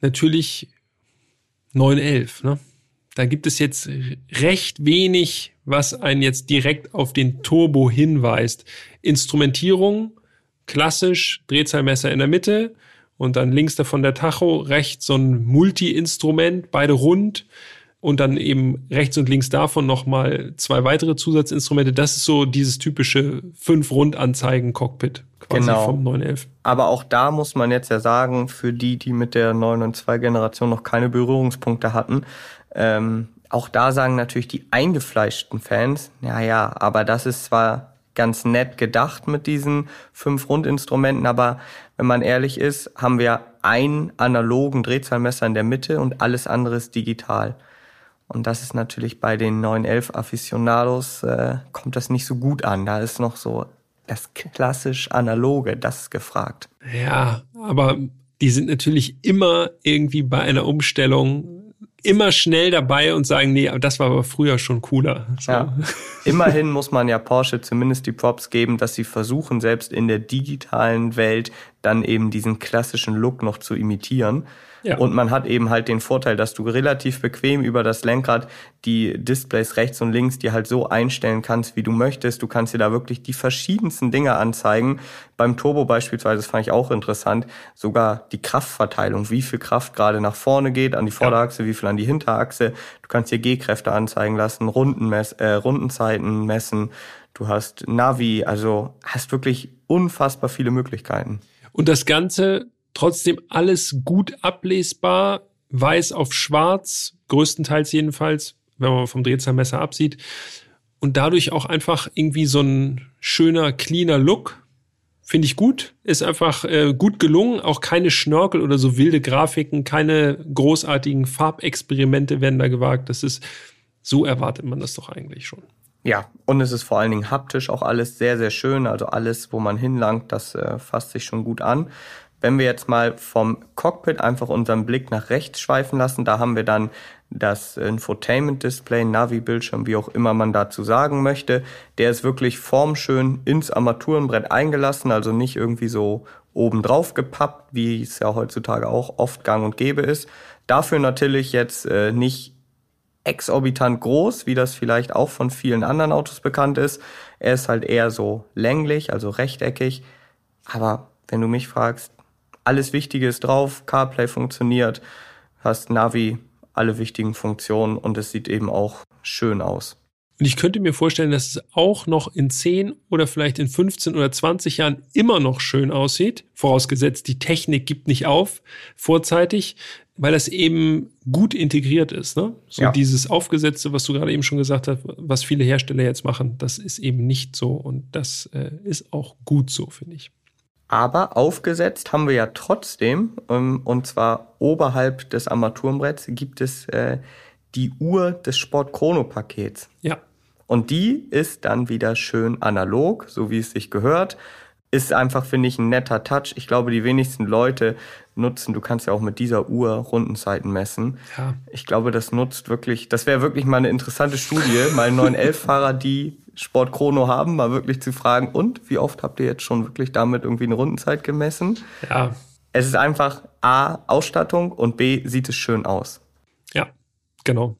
Speaker 3: natürlich 911. Ne? Da gibt es jetzt recht wenig, was einen jetzt direkt auf den Turbo hinweist. Instrumentierung, klassisch, Drehzahlmesser in der Mitte, und dann links davon der Tacho, rechts so ein Multi-Instrument, beide rund und dann eben rechts und links davon nochmal zwei weitere Zusatzinstrumente. Das ist so dieses typische fünf Rundanzeigen-Cockpit quasi genau. vom 911.
Speaker 1: Aber auch da muss man jetzt ja sagen, für die, die mit der 992 Generation noch keine Berührungspunkte hatten, ähm, auch da sagen natürlich die eingefleischten Fans, ja, ja, aber das ist zwar ganz nett gedacht mit diesen fünf Rundinstrumenten, aber wenn man ehrlich ist, haben wir einen analogen Drehzahlmesser in der Mitte und alles andere ist digital. Und das ist natürlich bei den 911 Aficionados, äh, kommt das nicht so gut an. Da ist noch so das klassisch analoge, das ist gefragt.
Speaker 3: Ja, aber die sind natürlich immer irgendwie bei einer Umstellung immer schnell dabei und sagen, nee, das war aber früher schon cooler.
Speaker 1: So. Ja. Immerhin muss man ja Porsche zumindest die Props geben, dass sie versuchen, selbst in der digitalen Welt dann eben diesen klassischen Look noch zu imitieren. Ja. Und man hat eben halt den Vorteil, dass du relativ bequem über das Lenkrad die Displays rechts und links dir halt so einstellen kannst, wie du möchtest. Du kannst dir da wirklich die verschiedensten Dinge anzeigen. Beim Turbo beispielsweise, das fand ich auch interessant, sogar die Kraftverteilung, wie viel Kraft gerade nach vorne geht, an die Vorderachse, ja. wie viel an die Hinterachse. Du kannst dir G-Kräfte anzeigen lassen, Rundenmess äh, Rundenzeiten messen. Du hast Navi, also hast wirklich unfassbar viele Möglichkeiten.
Speaker 3: Und das Ganze Trotzdem alles gut ablesbar, weiß auf schwarz, größtenteils jedenfalls, wenn man vom Drehzahlmesser absieht. Und dadurch auch einfach irgendwie so ein schöner, cleaner Look. Finde ich gut. Ist einfach äh, gut gelungen. Auch keine Schnörkel oder so wilde Grafiken, keine großartigen Farbexperimente werden da gewagt. Das ist, so erwartet man das doch eigentlich schon.
Speaker 1: Ja, und es ist vor allen Dingen haptisch auch alles sehr, sehr schön. Also alles, wo man hinlangt, das äh, fasst sich schon gut an. Wenn wir jetzt mal vom Cockpit einfach unseren Blick nach rechts schweifen lassen, da haben wir dann das Infotainment-Display, Navi-Bildschirm, wie auch immer man dazu sagen möchte. Der ist wirklich formschön ins Armaturenbrett eingelassen, also nicht irgendwie so oben drauf gepappt, wie es ja heutzutage auch oft gang und gäbe ist. Dafür natürlich jetzt äh, nicht exorbitant groß, wie das vielleicht auch von vielen anderen Autos bekannt ist. Er ist halt eher so länglich, also rechteckig. Aber wenn du mich fragst, alles Wichtige ist drauf, CarPlay funktioniert, hast Navi, alle wichtigen Funktionen und es sieht eben auch schön aus.
Speaker 3: Und ich könnte mir vorstellen, dass es auch noch in 10 oder vielleicht in 15 oder 20 Jahren immer noch schön aussieht, vorausgesetzt die Technik gibt nicht auf vorzeitig, weil das eben gut integriert ist. Ne? So ja. dieses Aufgesetzte, was du gerade eben schon gesagt hast, was viele Hersteller jetzt machen, das ist eben nicht so und das äh, ist auch gut so, finde ich.
Speaker 1: Aber aufgesetzt haben wir ja trotzdem, ähm, und zwar oberhalb des Armaturenbretts, gibt es äh, die Uhr des Sport-Chrono-Pakets.
Speaker 3: Ja.
Speaker 1: Und die ist dann wieder schön analog, so wie es sich gehört. Ist einfach, finde ich, ein netter Touch. Ich glaube, die wenigsten Leute nutzen, du kannst ja auch mit dieser Uhr Rundenzeiten messen. Ja. Ich glaube, das nutzt wirklich, das wäre wirklich mal eine interessante Studie, mal 911-Fahrer, die Sport Chrono haben, mal wirklich zu fragen, und wie oft habt ihr jetzt schon wirklich damit irgendwie eine Rundenzeit gemessen?
Speaker 3: Ja.
Speaker 1: Es ist einfach A, Ausstattung und B, sieht es schön aus.
Speaker 3: Ja, genau.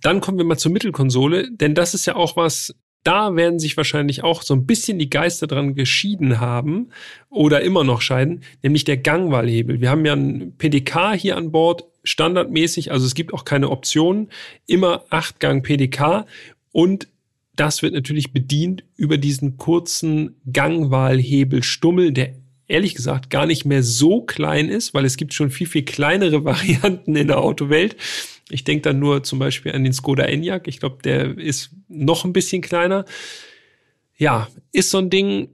Speaker 3: Dann kommen wir mal zur Mittelkonsole, denn das ist ja auch was, da werden sich wahrscheinlich auch so ein bisschen die Geister dran geschieden haben oder immer noch scheiden, nämlich der Gangwahlhebel. Wir haben ja ein PDK hier an Bord, standardmäßig, also es gibt auch keine Optionen, immer 8 Gang PDK und das wird natürlich bedient über diesen kurzen Gangwahlhebelstummel, der ehrlich gesagt gar nicht mehr so klein ist, weil es gibt schon viel, viel kleinere Varianten in der Autowelt. Ich denke dann nur zum Beispiel an den Skoda Enyaq. Ich glaube, der ist noch ein bisschen kleiner. Ja, ist so ein Ding,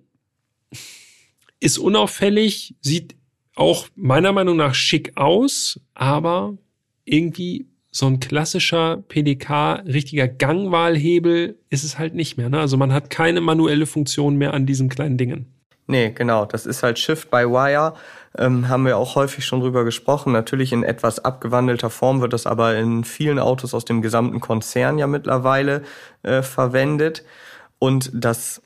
Speaker 3: ist unauffällig, sieht auch meiner Meinung nach schick aus, aber irgendwie so ein klassischer PDK, richtiger Gangwahlhebel ist es halt nicht mehr. Ne? Also man hat keine manuelle Funktion mehr an diesen kleinen Dingen.
Speaker 1: Nee, genau. Das ist halt Shift by Wire. Ähm, haben wir auch häufig schon drüber gesprochen. Natürlich in etwas abgewandelter Form wird das aber in vielen Autos aus dem gesamten Konzern ja mittlerweile äh, verwendet. Und das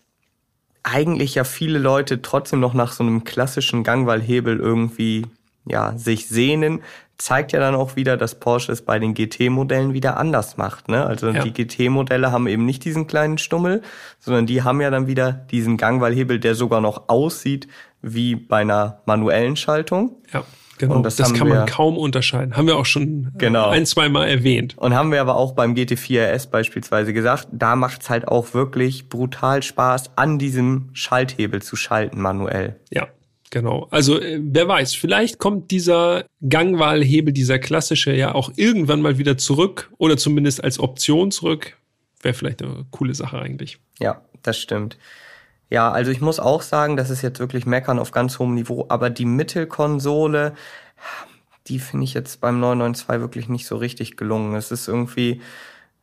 Speaker 1: eigentlich ja viele Leute trotzdem noch nach so einem klassischen Gangwahlhebel irgendwie ja sich sehnen, zeigt ja dann auch wieder, dass Porsche es bei den GT-Modellen wieder anders macht. Ne? Also ja. die GT-Modelle haben eben nicht diesen kleinen Stummel, sondern die haben ja dann wieder diesen Gangwahlhebel, der sogar noch aussieht wie bei einer manuellen Schaltung.
Speaker 3: Ja. Genau, das, das kann man kaum unterscheiden. Haben wir auch schon genau. ein, zwei Mal erwähnt.
Speaker 1: Und haben wir aber auch beim GT4 RS beispielsweise gesagt, da macht's halt auch wirklich brutal Spaß, an diesem Schalthebel zu schalten manuell.
Speaker 3: Ja, Genau. Also äh, wer weiß, vielleicht kommt dieser Gangwahlhebel, dieser klassische ja auch irgendwann mal wieder zurück oder zumindest als Option zurück. Wäre vielleicht eine coole Sache eigentlich.
Speaker 1: Ja, das stimmt. Ja, also ich muss auch sagen, das ist jetzt wirklich Meckern auf ganz hohem Niveau, aber die Mittelkonsole, die finde ich jetzt beim 992 wirklich nicht so richtig gelungen. Es ist irgendwie,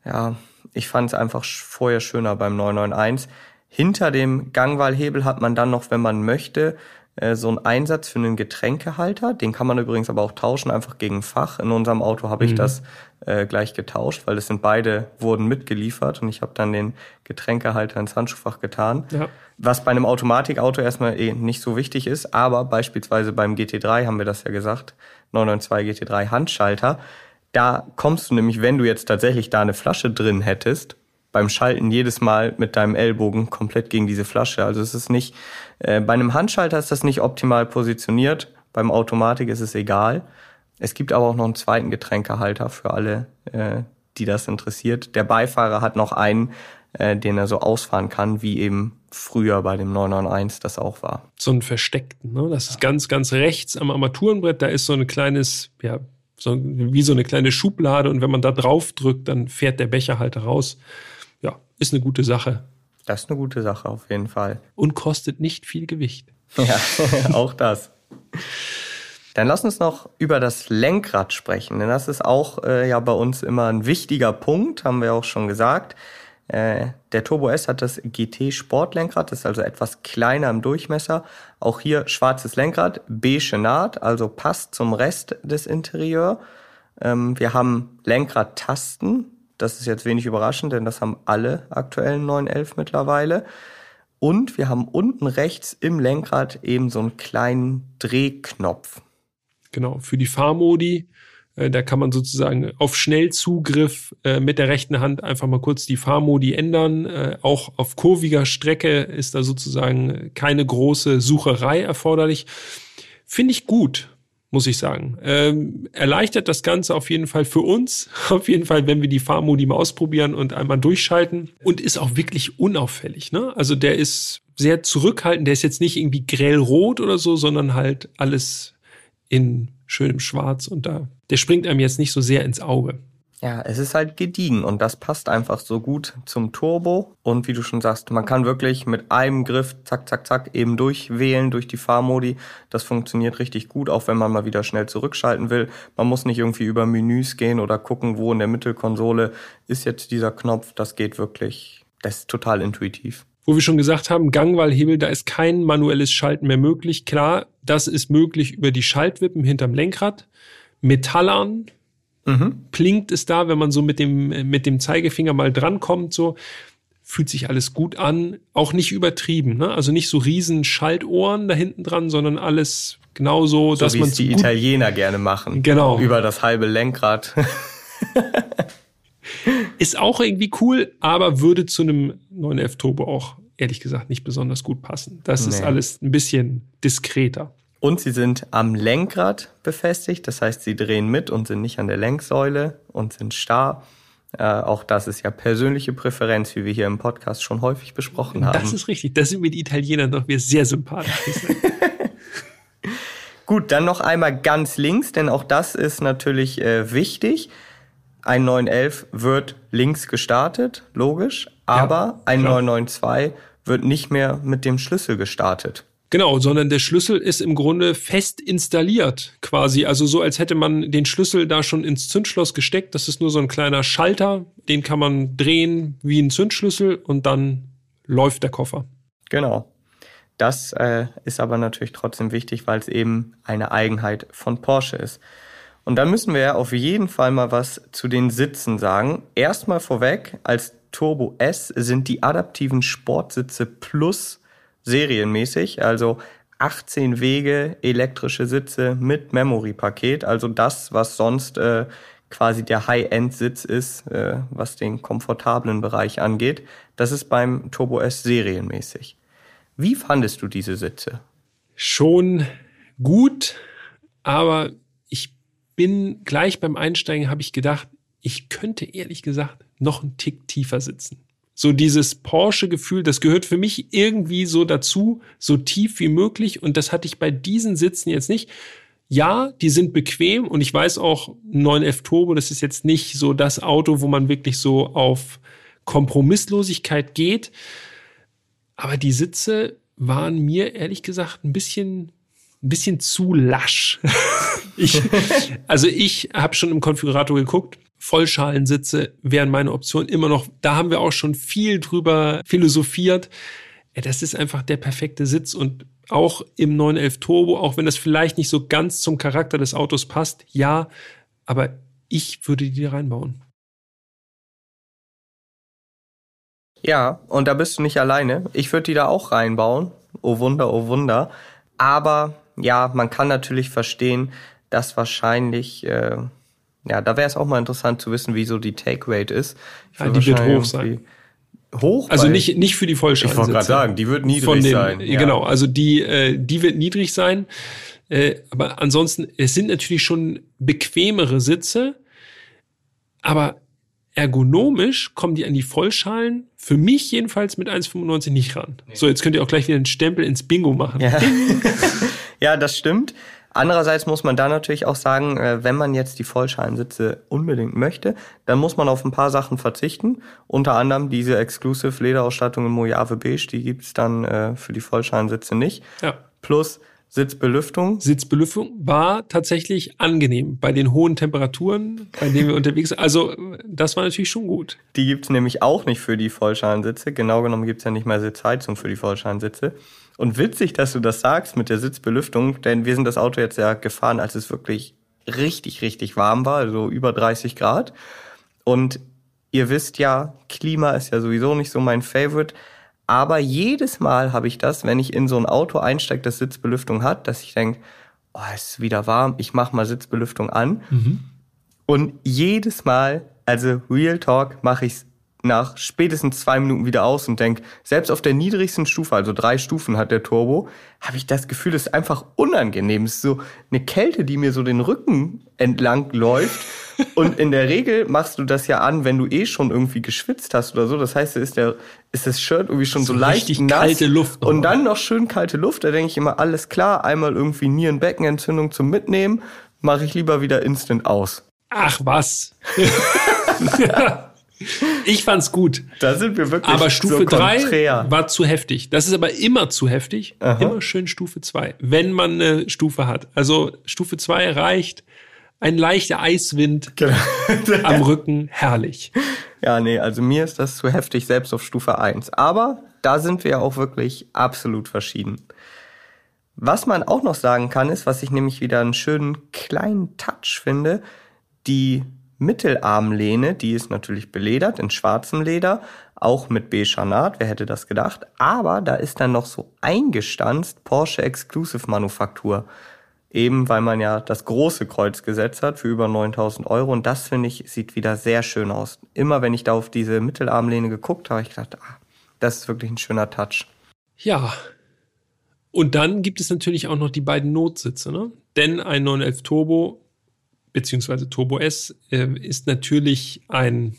Speaker 1: ja, ich fand es einfach vorher schöner beim 991. Hinter dem Gangwahlhebel hat man dann noch, wenn man möchte, äh, so ein Einsatz für einen Getränkehalter. Den kann man übrigens aber auch tauschen, einfach gegen Fach. In unserem Auto habe ich mhm. das äh, gleich getauscht, weil es sind beide wurden mitgeliefert und ich habe dann den Getränkehalter ins Handschuhfach getan. Ja. Was bei einem Automatikauto erstmal eh nicht so wichtig ist, aber beispielsweise beim GT3 haben wir das ja gesagt, 992 GT3 Handschalter. Da kommst du nämlich, wenn du jetzt tatsächlich da eine Flasche drin hättest, beim Schalten jedes Mal mit deinem Ellbogen komplett gegen diese Flasche. Also es ist nicht, äh, bei einem Handschalter ist das nicht optimal positioniert, beim Automatik ist es egal. Es gibt aber auch noch einen zweiten Getränkehalter für alle, äh, die das interessiert. Der Beifahrer hat noch einen, äh, den er so ausfahren kann, wie eben früher bei dem 991 das auch war.
Speaker 3: So einen versteckten, ne? Das ist ganz, ganz rechts am Armaturenbrett, da ist so ein kleines, ja, so, wie so eine kleine Schublade und wenn man da drauf drückt, dann fährt der Becher halt raus ja, ist eine gute Sache.
Speaker 1: Das ist eine gute Sache auf jeden Fall.
Speaker 3: Und kostet nicht viel Gewicht.
Speaker 1: Ja, auch das. Dann lass uns noch über das Lenkrad sprechen, denn das ist auch äh, ja bei uns immer ein wichtiger Punkt, haben wir auch schon gesagt. Äh, der Turbo S hat das GT Sportlenkrad, das ist also etwas kleiner im Durchmesser. Auch hier schwarzes Lenkrad, beige Naht, also passt zum Rest des Interieur. Ähm, wir haben Lenkradtasten, das ist jetzt wenig überraschend, denn das haben alle aktuellen 911 mittlerweile. Und wir haben unten rechts im Lenkrad eben so einen kleinen Drehknopf.
Speaker 3: Genau, für die Fahrmodi. Äh, da kann man sozusagen auf Schnellzugriff äh, mit der rechten Hand einfach mal kurz die Fahrmodi ändern. Äh, auch auf kurviger Strecke ist da sozusagen keine große Sucherei erforderlich. Finde ich gut muss ich sagen. Ähm, erleichtert das Ganze auf jeden Fall für uns. Auf jeden Fall, wenn wir die Fahrmodi mal ausprobieren und einmal durchschalten. Und ist auch wirklich unauffällig. Ne? Also der ist sehr zurückhaltend. Der ist jetzt nicht irgendwie grellrot oder so, sondern halt alles in schönem Schwarz. Und da, der springt einem jetzt nicht so sehr ins Auge.
Speaker 1: Ja, es ist halt gediegen und das passt einfach so gut zum Turbo. Und wie du schon sagst, man kann wirklich mit einem Griff zack, zack, zack eben durchwählen durch die Fahrmodi. Das funktioniert richtig gut, auch wenn man mal wieder schnell zurückschalten will. Man muss nicht irgendwie über Menüs gehen oder gucken, wo in der Mittelkonsole ist jetzt dieser Knopf. Das geht wirklich, das ist total intuitiv.
Speaker 3: Wo wir schon gesagt haben, Gangwahlhebel, da ist kein manuelles Schalten mehr möglich. Klar, das ist möglich über die Schaltwippen hinterm Lenkrad. Metallern, Mhm. Klingt es da, wenn man so mit dem, mit dem Zeigefinger mal drankommt, so fühlt sich alles gut an, auch nicht übertrieben, ne? Also nicht so riesen Schaltohren da hinten dran, sondern alles genauso,
Speaker 1: so dass man die Italiener gerne machen.
Speaker 3: Genau.
Speaker 1: Über das halbe Lenkrad.
Speaker 3: Ist auch irgendwie cool, aber würde zu einem 911 Turbo auch ehrlich gesagt nicht besonders gut passen. Das nee. ist alles ein bisschen diskreter.
Speaker 1: Und sie sind am Lenkrad befestigt, das heißt, sie drehen mit und sind nicht an der Lenksäule und sind starr. Äh, auch das ist ja persönliche Präferenz, wie wir hier im Podcast schon häufig besprochen haben.
Speaker 3: Das ist richtig. Da sind mir die Italiener doch wir sehr sympathisch.
Speaker 1: Gut, dann noch einmal ganz links, denn auch das ist natürlich äh, wichtig. Ein 911 wird links gestartet, logisch, aber ja, ein 992 wird nicht mehr mit dem Schlüssel gestartet.
Speaker 3: Genau, sondern der Schlüssel ist im Grunde fest installiert, quasi. Also so, als hätte man den Schlüssel da schon ins Zündschloss gesteckt. Das ist nur so ein kleiner Schalter, den kann man drehen wie ein Zündschlüssel und dann läuft der Koffer.
Speaker 1: Genau. Das äh, ist aber natürlich trotzdem wichtig, weil es eben eine Eigenheit von Porsche ist. Und da müssen wir ja auf jeden Fall mal was zu den Sitzen sagen. Erstmal vorweg, als Turbo S sind die adaptiven Sportsitze Plus serienmäßig, also 18 Wege elektrische Sitze mit Memory-Paket, also das, was sonst äh, quasi der High-End-Sitz ist, äh, was den komfortablen Bereich angeht. Das ist beim Turbo S serienmäßig. Wie fandest du diese Sitze?
Speaker 3: Schon gut, aber ich bin gleich beim Einsteigen habe ich gedacht, ich könnte ehrlich gesagt noch einen Tick tiefer sitzen. So dieses Porsche-Gefühl, das gehört für mich irgendwie so dazu, so tief wie möglich. Und das hatte ich bei diesen Sitzen jetzt nicht. Ja, die sind bequem und ich weiß auch, 9F Turbo, das ist jetzt nicht so das Auto, wo man wirklich so auf Kompromisslosigkeit geht. Aber die Sitze waren mir ehrlich gesagt ein bisschen, ein bisschen zu lasch. ich, also ich habe schon im Konfigurator geguckt Vollschalensitze wären meine Option immer noch. Da haben wir auch schon viel drüber philosophiert. Das ist einfach der perfekte Sitz und auch im 911 Turbo, auch wenn das vielleicht nicht so ganz zum Charakter des Autos passt, ja, aber ich würde die reinbauen.
Speaker 1: Ja, und da bist du nicht alleine. Ich würde die da auch reinbauen. Oh Wunder, oh Wunder. Aber ja, man kann natürlich verstehen, dass wahrscheinlich äh, ja, da wäre es auch mal interessant zu wissen, wie so die Take Rate ist.
Speaker 3: Ja, die wird hoch sein.
Speaker 1: Hoch?
Speaker 3: Also nicht, nicht für die Vollschalen.
Speaker 1: Ich wollte gerade sagen, die wird niedrig
Speaker 3: dem,
Speaker 1: sein.
Speaker 3: Ja. Genau, also die, äh, die wird niedrig sein. Äh, aber ansonsten, es sind natürlich schon bequemere Sitze, aber ergonomisch kommen die an die Vollschalen für mich jedenfalls mit 1,95 nicht ran. Nee. So, jetzt könnt ihr auch gleich wieder einen Stempel ins Bingo machen.
Speaker 1: Ja, ja das stimmt. Andererseits muss man da natürlich auch sagen, äh, wenn man jetzt die Vollschalensitze unbedingt möchte, dann muss man auf ein paar Sachen verzichten. Unter anderem diese Exclusive Lederausstattung in Mojave Beige, die gibt's dann äh, für die Vollschalensitze nicht. Ja. Plus Sitzbelüftung.
Speaker 3: Sitzbelüftung war tatsächlich angenehm bei den hohen Temperaturen, bei denen wir unterwegs sind. Also das war natürlich schon gut.
Speaker 1: Die gibt's nämlich auch nicht für die Vollschalensitze. Genau genommen gibt's ja nicht mal Sitzheizung für die Vollschalensitze. Und witzig, dass du das sagst mit der Sitzbelüftung, denn wir sind das Auto jetzt ja gefahren, als es wirklich richtig, richtig warm war, also über 30 Grad. Und ihr wisst ja, Klima ist ja sowieso nicht so mein Favorite. Aber jedes Mal habe ich das, wenn ich in so ein Auto einsteige, das Sitzbelüftung hat, dass ich denke, oh, es ist wieder warm, ich mache mal Sitzbelüftung an. Mhm. Und jedes Mal, also Real Talk, mache ich es nach spätestens zwei Minuten wieder aus und denke, selbst auf der niedrigsten Stufe, also drei Stufen hat der Turbo, habe ich das Gefühl, es ist einfach unangenehm. Es ist so eine Kälte, die mir so den Rücken entlang läuft. und in der Regel machst du das ja an, wenn du eh schon irgendwie geschwitzt hast oder so. Das heißt, ist der, ist das Shirt irgendwie schon so, leicht nass.
Speaker 3: kalte Luft.
Speaker 1: Und dann noch schön kalte Luft. Da denke ich immer, alles klar, einmal irgendwie Nierenbeckenentzündung zum Mitnehmen, mache ich lieber wieder instant aus.
Speaker 3: Ach was. Ich fand's gut.
Speaker 1: Da sind wir wirklich
Speaker 3: Aber Stufe 3 war zu heftig. Das ist aber immer zu heftig. Aha. Immer schön Stufe 2, wenn man eine Stufe hat. Also Stufe 2 reicht ein leichter Eiswind genau. am Rücken, herrlich.
Speaker 1: Ja, nee, also mir ist das zu heftig, selbst auf Stufe 1. Aber da sind wir ja auch wirklich absolut verschieden. Was man auch noch sagen kann, ist, was ich nämlich wieder einen schönen kleinen Touch finde, die Mittelarmlehne, die ist natürlich beledert in schwarzem Leder, auch mit Bechanat, wer hätte das gedacht. Aber da ist dann noch so eingestanzt Porsche Exclusive Manufaktur. Eben weil man ja das große Kreuz gesetzt hat für über 9000 Euro. Und das finde ich, sieht wieder sehr schön aus. Immer wenn ich da auf diese Mittelarmlehne geguckt habe, ich gedacht, ah, das ist wirklich ein schöner Touch.
Speaker 3: Ja. Und dann gibt es natürlich auch noch die beiden Notsitze, ne? Denn ein 911 Turbo beziehungsweise Turbo S äh, ist natürlich ein,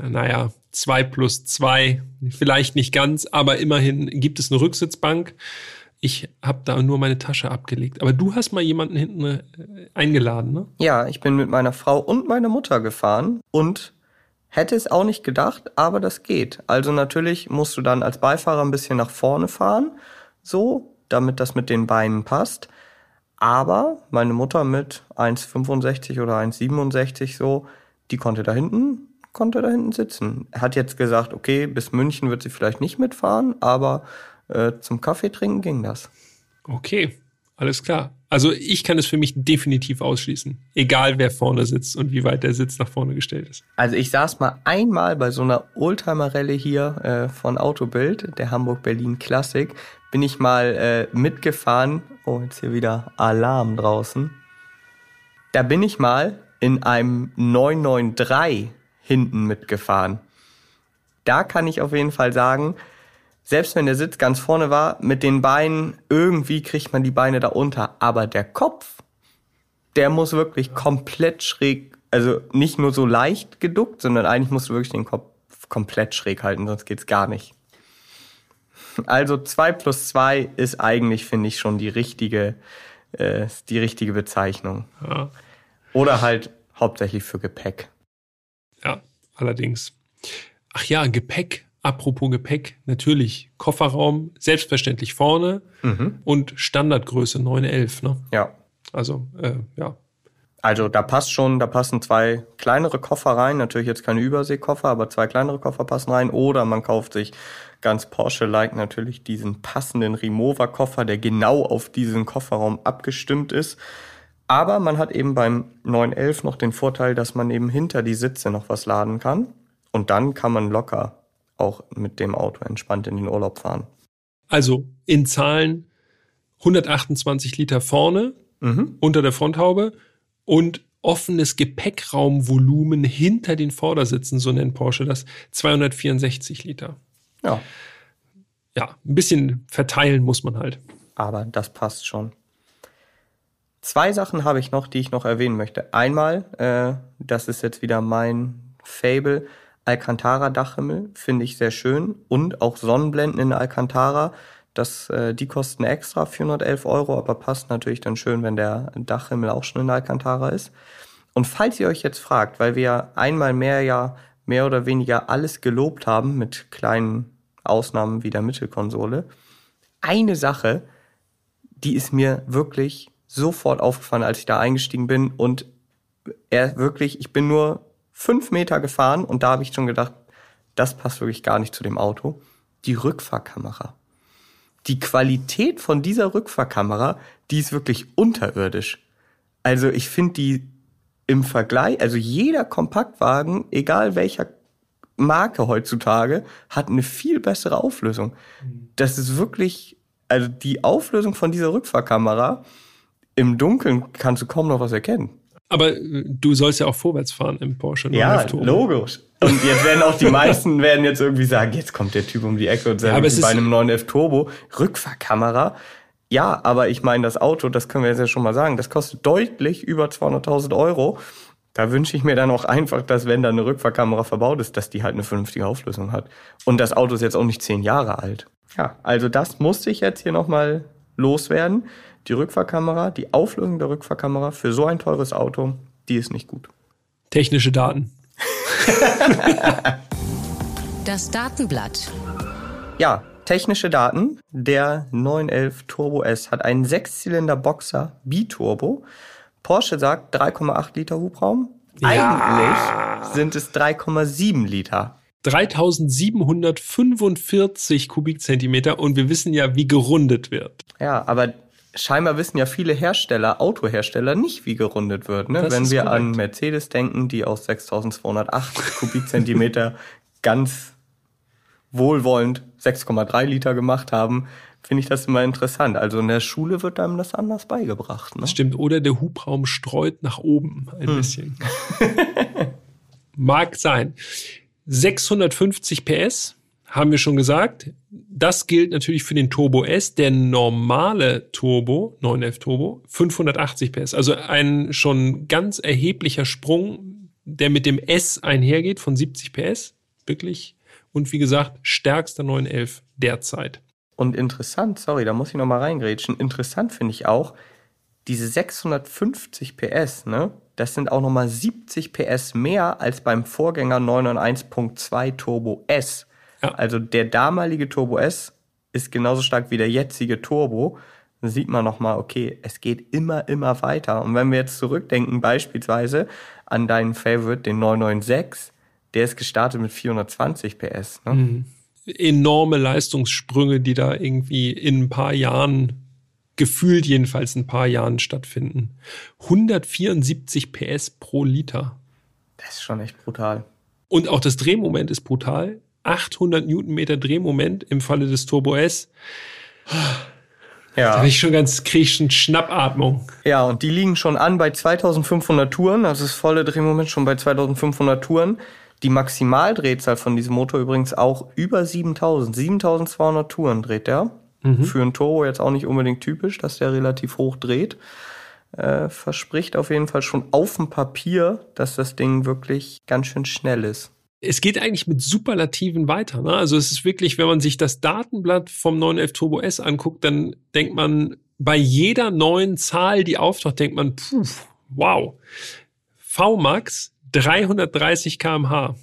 Speaker 3: naja, 2 plus 2, vielleicht nicht ganz, aber immerhin gibt es eine Rücksitzbank. Ich habe da nur meine Tasche abgelegt. Aber du hast mal jemanden hinten äh, eingeladen, ne?
Speaker 1: Ja, ich bin mit meiner Frau und meiner Mutter gefahren und hätte es auch nicht gedacht, aber das geht. Also natürlich musst du dann als Beifahrer ein bisschen nach vorne fahren, so, damit das mit den Beinen passt. Aber meine Mutter mit 1,65 oder 1,67 so, die konnte da hinten, konnte da hinten sitzen. Hat jetzt gesagt, okay, bis München wird sie vielleicht nicht mitfahren, aber äh, zum Kaffee trinken ging das.
Speaker 3: Okay, alles klar. Also ich kann es für mich definitiv ausschließen. Egal wer vorne sitzt und wie weit der Sitz nach vorne gestellt ist.
Speaker 1: Also ich saß mal einmal bei so einer Oldtimer-Rallye hier äh, von Autobild, der Hamburg-Berlin Classic, bin ich mal äh, mitgefahren. Oh, jetzt hier wieder Alarm draußen. Da bin ich mal in einem 993 hinten mitgefahren. Da kann ich auf jeden Fall sagen, selbst wenn der Sitz ganz vorne war, mit den Beinen, irgendwie kriegt man die Beine da unter. Aber der Kopf, der muss wirklich komplett schräg, also nicht nur so leicht geduckt, sondern eigentlich musst du wirklich den Kopf komplett schräg halten, sonst geht's gar nicht. Also zwei plus zwei ist eigentlich, finde ich, schon die richtige, äh, die richtige Bezeichnung. Ja. Oder halt hauptsächlich für Gepäck.
Speaker 3: Ja, allerdings. Ach ja, Gepäck. Apropos Gepäck, natürlich Kofferraum, selbstverständlich vorne mhm. und Standardgröße 911, ne?
Speaker 1: Ja.
Speaker 3: Also, äh, ja.
Speaker 1: Also da passt schon, da passen zwei kleinere Koffer rein, natürlich jetzt keine Überseekoffer, aber zwei kleinere Koffer passen rein. Oder man kauft sich ganz Porsche-like natürlich diesen passenden Remover-Koffer, der genau auf diesen Kofferraum abgestimmt ist. Aber man hat eben beim 911 noch den Vorteil, dass man eben hinter die Sitze noch was laden kann. Und dann kann man locker auch mit dem Auto entspannt in den Urlaub fahren.
Speaker 3: Also in Zahlen 128 Liter vorne mhm. unter der Fronthaube und offenes Gepäckraumvolumen hinter den Vordersitzen, so nennt Porsche das, 264 Liter.
Speaker 1: Ja.
Speaker 3: Ja, ein bisschen verteilen muss man halt.
Speaker 1: Aber das passt schon. Zwei Sachen habe ich noch, die ich noch erwähnen möchte. Einmal, äh, das ist jetzt wieder mein Fable, Alcantara-Dachhimmel finde ich sehr schön und auch Sonnenblenden in Alcantara. Das, äh, die kosten extra 411 Euro, aber passt natürlich dann schön, wenn der Dachhimmel auch schon in Alcantara ist. Und falls ihr euch jetzt fragt, weil wir einmal mehr ja mehr oder weniger alles gelobt haben, mit kleinen Ausnahmen wie der Mittelkonsole, eine Sache, die ist mir wirklich sofort aufgefallen, als ich da eingestiegen bin und er wirklich, ich bin nur fünf Meter gefahren und da habe ich schon gedacht, das passt wirklich gar nicht zu dem Auto. Die Rückfahrkamera. Die Qualität von dieser Rückfahrkamera, die ist wirklich unterirdisch. Also ich finde die im Vergleich, also jeder Kompaktwagen, egal welcher Marke heutzutage, hat eine viel bessere Auflösung. Das ist wirklich, also die Auflösung von dieser Rückfahrkamera, im Dunkeln kannst du kaum noch was erkennen.
Speaker 3: Aber äh, du sollst ja auch vorwärts fahren im Porsche.
Speaker 1: Ja, logisch. Und jetzt werden auch die meisten werden jetzt irgendwie sagen, jetzt kommt der Typ um die Ecke und sagt, ja, bei einem 911 Turbo, Rückfahrkamera. Ja, aber ich meine, das Auto, das können wir jetzt ja schon mal sagen, das kostet deutlich über 200.000 Euro. Da wünsche ich mir dann auch einfach, dass wenn da eine Rückfahrkamera verbaut ist, dass die halt eine vernünftige Auflösung hat. Und das Auto ist jetzt auch nicht zehn Jahre alt. Ja, also das musste ich jetzt hier nochmal loswerden die Rückfahrkamera, die Auflösung der Rückfahrkamera für so ein teures Auto, die ist nicht gut.
Speaker 3: Technische Daten.
Speaker 2: das Datenblatt.
Speaker 1: Ja, technische Daten. Der 911 Turbo S hat einen Sechszylinder Boxer Biturbo. Porsche sagt 3,8 Liter Hubraum. Ja. Eigentlich sind es 3,7 Liter.
Speaker 3: 3745 Kubikzentimeter und wir wissen ja, wie gerundet wird.
Speaker 1: Ja, aber scheinbar wissen ja viele Hersteller, Autohersteller nicht, wie gerundet wird. Ne? Wenn wir korrekt. an Mercedes denken, die aus 6208 Kubikzentimeter ganz wohlwollend 6,3 Liter gemacht haben, finde ich das immer interessant. Also in der Schule wird einem das anders beigebracht. Ne?
Speaker 3: Das stimmt. Oder der Hubraum streut nach oben ein hm. bisschen. Mag sein. 650 PS haben wir schon gesagt. Das gilt natürlich für den Turbo S. Der normale Turbo, 911 Turbo, 580 PS. Also ein schon ganz erheblicher Sprung, der mit dem S einhergeht von 70 PS. Wirklich. Und wie gesagt, stärkster 911 derzeit.
Speaker 1: Und interessant, sorry, da muss ich nochmal reingrätschen. Interessant finde ich auch, diese 650 PS, ne, das sind auch nochmal 70 PS mehr als beim Vorgänger 991.2 Turbo S. Ja. Also der damalige Turbo S ist genauso stark wie der jetzige Turbo. Da sieht man nochmal, okay, es geht immer, immer weiter. Und wenn wir jetzt zurückdenken, beispielsweise an deinen Favorite, den 996, der ist gestartet mit 420 PS. Ne? Mhm.
Speaker 3: Enorme Leistungssprünge, die da irgendwie in ein paar Jahren, gefühlt jedenfalls ein paar Jahren stattfinden. 174 PS pro Liter.
Speaker 1: Das ist schon echt brutal.
Speaker 3: Und auch das Drehmoment ist brutal. 800 Newtonmeter Drehmoment im Falle des Turbo S. Ja. Da habe ich schon ganz, schon Schnappatmung.
Speaker 1: Ja, und die liegen schon an bei 2500 Touren. Also das volle Drehmoment schon bei 2500 Touren. Die Maximaldrehzahl von diesem Motor übrigens auch über 7000. 7200 Touren dreht der. Mhm. Für einen Turbo jetzt auch nicht unbedingt typisch, dass der relativ hoch dreht. Äh, verspricht auf jeden Fall schon auf dem Papier, dass das Ding wirklich ganz schön schnell ist
Speaker 3: es geht eigentlich mit Superlativen weiter. Ne? Also es ist wirklich, wenn man sich das Datenblatt vom 911 Turbo S anguckt, dann denkt man bei jeder neuen Zahl, die auftaucht, denkt man, puh, wow. VMAX 330 kmh.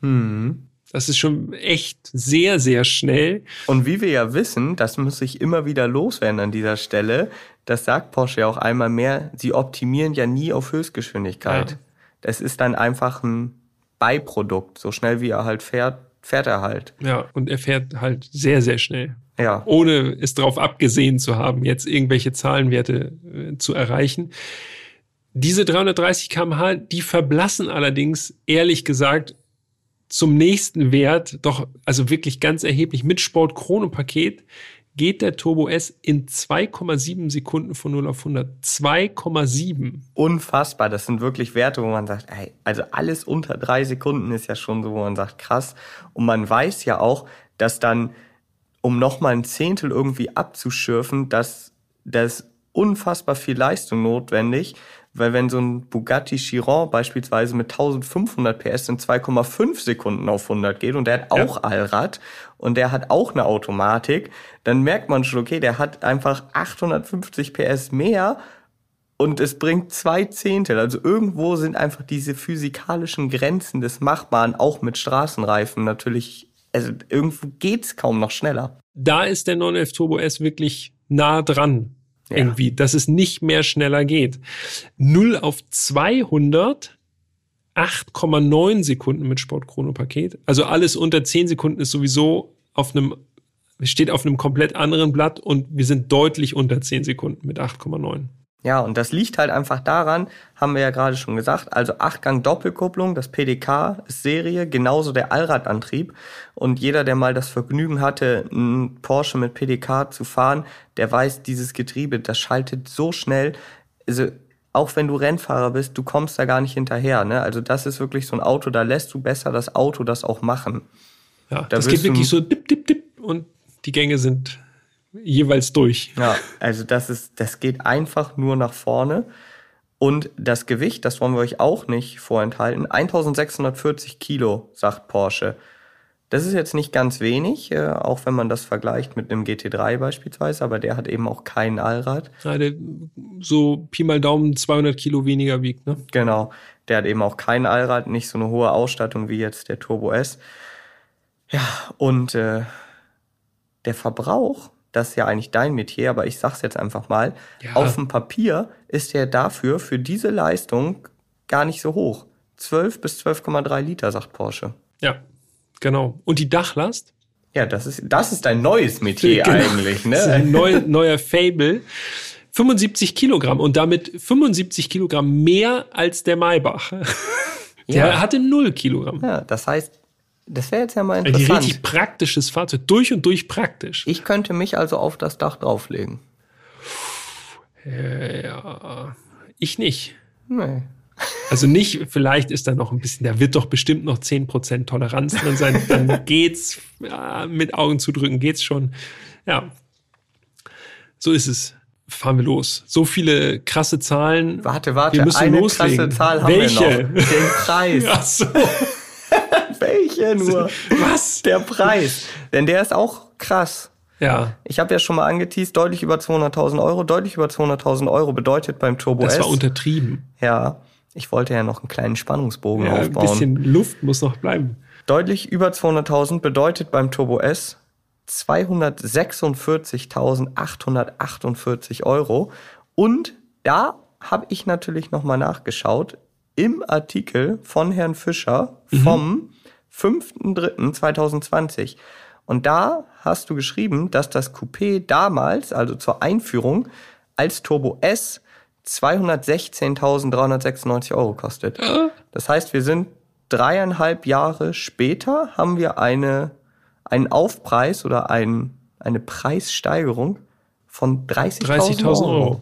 Speaker 3: Hm. Das ist schon echt sehr, sehr schnell.
Speaker 1: Und wie wir ja wissen, das muss ich immer wieder loswerden an dieser Stelle, das sagt Porsche ja auch einmal mehr, sie optimieren ja nie auf Höchstgeschwindigkeit. Ja. Das ist dann einfach ein Beiprodukt. So schnell wie er halt fährt, fährt er halt.
Speaker 3: Ja, und er fährt halt sehr, sehr schnell. Ja. Ohne es darauf abgesehen zu haben, jetzt irgendwelche Zahlenwerte äh, zu erreichen. Diese 330 kmh, die verblassen allerdings, ehrlich gesagt, zum nächsten Wert doch, also wirklich ganz erheblich mit Sport-Chrono-Paket geht der Turbo S in 2,7 Sekunden von 0 auf 100. 2,7.
Speaker 1: Unfassbar. Das sind wirklich Werte, wo man sagt, ey, also alles unter drei Sekunden ist ja schon so, wo man sagt, krass. Und man weiß ja auch, dass dann, um nochmal ein Zehntel irgendwie abzuschürfen, dass das unfassbar viel Leistung notwendig, weil wenn so ein Bugatti Chiron beispielsweise mit 1500 PS in 2,5 Sekunden auf 100 geht und der hat auch ja. Allrad und der hat auch eine Automatik, dann merkt man schon, okay, der hat einfach 850 PS mehr und es bringt zwei Zehntel. Also irgendwo sind einfach diese physikalischen Grenzen des Machbaren auch mit Straßenreifen natürlich, also irgendwo geht's kaum noch schneller.
Speaker 3: Da ist der 911 Turbo S wirklich nah dran ja. irgendwie, dass es nicht mehr schneller geht. 0 auf 200 8,9 Sekunden mit Sportchrono-Paket. Also alles unter 10 Sekunden ist sowieso auf einem, steht auf einem komplett anderen Blatt und wir sind deutlich unter 10 Sekunden mit 8,9.
Speaker 1: Ja, und das liegt halt einfach daran, haben wir ja gerade schon gesagt, also Achtgang Doppelkupplung, das PDK ist Serie, genauso der Allradantrieb. Und jeder, der mal das Vergnügen hatte, einen Porsche mit PDK zu fahren, der weiß, dieses Getriebe, das schaltet so schnell. Also auch wenn du Rennfahrer bist, du kommst da gar nicht hinterher. Ne? Also das ist wirklich so ein Auto, da lässt du besser das Auto das auch machen.
Speaker 3: Ja, da das geht wirklich so dip, dip, dip und die Gänge sind jeweils durch.
Speaker 1: Ja, also das ist, das geht einfach nur nach vorne. Und das Gewicht, das wollen wir euch auch nicht vorenthalten. 1640 Kilo, sagt Porsche. Das ist jetzt nicht ganz wenig, äh, auch wenn man das vergleicht mit einem GT3 beispielsweise, aber der hat eben auch kein Allrad.
Speaker 3: Ja, der so Pi mal Daumen 200 Kilo weniger wiegt, ne?
Speaker 1: Genau. Der hat eben auch kein Allrad, nicht so eine hohe Ausstattung wie jetzt der Turbo S. Ja, und äh, der Verbrauch das ist ja eigentlich dein Metier, aber ich sag's jetzt einfach mal, ja. auf dem Papier ist der dafür, für diese Leistung gar nicht so hoch. 12 bis 12,3 Liter, sagt Porsche.
Speaker 3: Ja, genau. Und die Dachlast?
Speaker 1: Ja, das ist, das ist ein neues Metier genau. eigentlich, ne? Das ist
Speaker 3: ein neu, neuer Fable. 75 Kilogramm und damit 75 Kilogramm mehr als der Maybach. Der ja. hatte 0 Kilogramm.
Speaker 1: Ja, das heißt, Das wäre jetzt ja mal
Speaker 3: Ein
Speaker 1: interessant.
Speaker 3: richtig praktisches Fahrzeug. Durch und durch praktisch.
Speaker 1: Ich könnte mich also auf das Dach drauflegen.
Speaker 3: Äh, ja, ich nicht.
Speaker 1: Nee.
Speaker 3: Also nicht, vielleicht ist da noch ein bisschen, da wird doch bestimmt noch 10% Toleranz drin sein. Dann geht's, ja, mit Augen zu drücken geht's schon. Ja. So ist es. Fahren wir los. So viele krasse Zahlen.
Speaker 1: Warte, warte,
Speaker 3: Wir müssen
Speaker 1: eine
Speaker 3: loslegen.
Speaker 1: krasse Zahl haben
Speaker 3: Welche?
Speaker 1: wir noch. Den Preis.
Speaker 3: Ach so.
Speaker 1: Welche nur?
Speaker 3: Was?
Speaker 1: Der Preis. Denn der ist auch krass.
Speaker 3: Ja,
Speaker 1: Ich habe ja schon mal angeteased, deutlich über 200.000 Euro. Deutlich über 200.000 Euro bedeutet beim Turbo
Speaker 3: das
Speaker 1: S.
Speaker 3: war untertrieben.
Speaker 1: ja, ich wollte ja noch einen kleinen Spannungsbogen
Speaker 3: Ja, ein
Speaker 1: aufbauen.
Speaker 3: bisschen Luft muss noch bleiben.
Speaker 1: Deutlich über 200.000 bedeutet beim Turbo S 246.848 Euro. Und da habe ich natürlich nochmal nachgeschaut im Artikel von Herrn Fischer vom 5.3.2020. Und da hast du geschrieben, dass das Coupé damals, also zur Einführung, als Turbo S 216.396 Euro kostet. Das heißt, wir sind dreieinhalb Jahre später, haben wir eine, einen Aufpreis oder ein, eine Preissteigerung von 30.000
Speaker 3: 30.000
Speaker 1: Euro.
Speaker 3: Euro.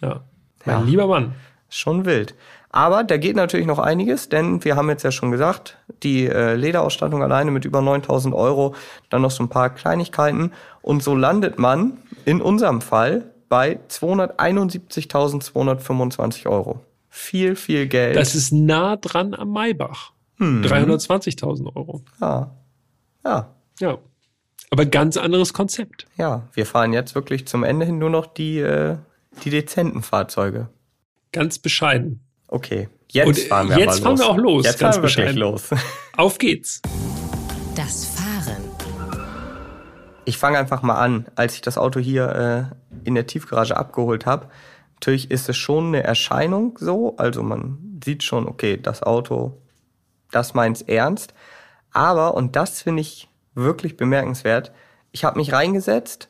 Speaker 3: Ja. Mein
Speaker 1: Ja.
Speaker 3: lieber Mann.
Speaker 1: Schon wild. Aber da geht natürlich noch einiges, denn wir haben jetzt ja schon gesagt, die äh, Lederausstattung alleine mit über 9000 Euro, dann noch so ein paar Kleinigkeiten und so landet man in unserem Fall bei 271.225 Euro. Viel, viel Geld.
Speaker 3: Das ist nah dran am Maybach.
Speaker 1: Hm.
Speaker 3: 320.000 Euro.
Speaker 1: ja. ja,
Speaker 3: Ja. Aber ganz anderes Konzept.
Speaker 1: ja. Wir fahren jetzt wirklich zum Ende hin nur noch die, äh, die dezenten Fahrzeuge.
Speaker 3: Ganz bescheiden.
Speaker 1: Okay, jetzt
Speaker 3: Und,
Speaker 1: fahren wir
Speaker 3: jetzt
Speaker 1: aber los.
Speaker 3: fahren wir auch los,
Speaker 1: Jetzt
Speaker 3: ganz
Speaker 1: fahren wir
Speaker 3: bescheiden.
Speaker 1: los.
Speaker 3: Auf geht's.
Speaker 2: Das Fahren.
Speaker 1: Ich fange einfach mal an, als ich das Auto hier äh, in der Tiefgarage abgeholt habe. Natürlich ist es schon eine Erscheinung so, also man sieht schon, okay, das Auto, das meint's ernst. Aber, und das finde ich wirklich bemerkenswert, ich habe mich reingesetzt,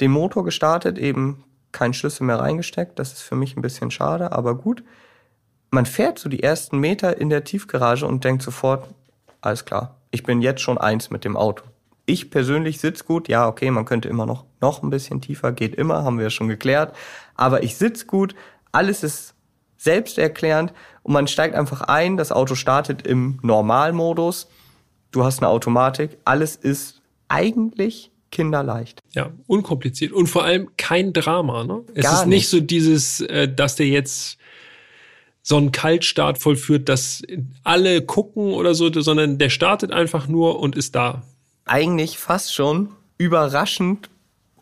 Speaker 1: den Motor gestartet, eben keinen Schlüssel mehr reingesteckt, das ist für mich ein bisschen schade, aber gut. Man fährt so die ersten Meter in der Tiefgarage und denkt sofort, alles klar, ich bin jetzt schon eins mit dem Auto. Ich persönlich sitz gut, ja, okay, man könnte immer noch, noch ein bisschen tiefer, geht immer, haben wir schon geklärt. Aber ich sitz gut, alles ist selbsterklärend und man steigt einfach ein, das Auto startet im Normalmodus, du hast eine Automatik, alles ist eigentlich kinderleicht.
Speaker 3: Ja, unkompliziert. Und vor allem kein Drama. Ne? Es
Speaker 1: Gar
Speaker 3: ist nicht
Speaker 1: nicht.
Speaker 3: so dieses, äh, dass der jetzt so einen Kaltstart vollführt, dass alle gucken oder so, sondern der startet einfach nur und ist da.
Speaker 1: Eigentlich fast schon überraschend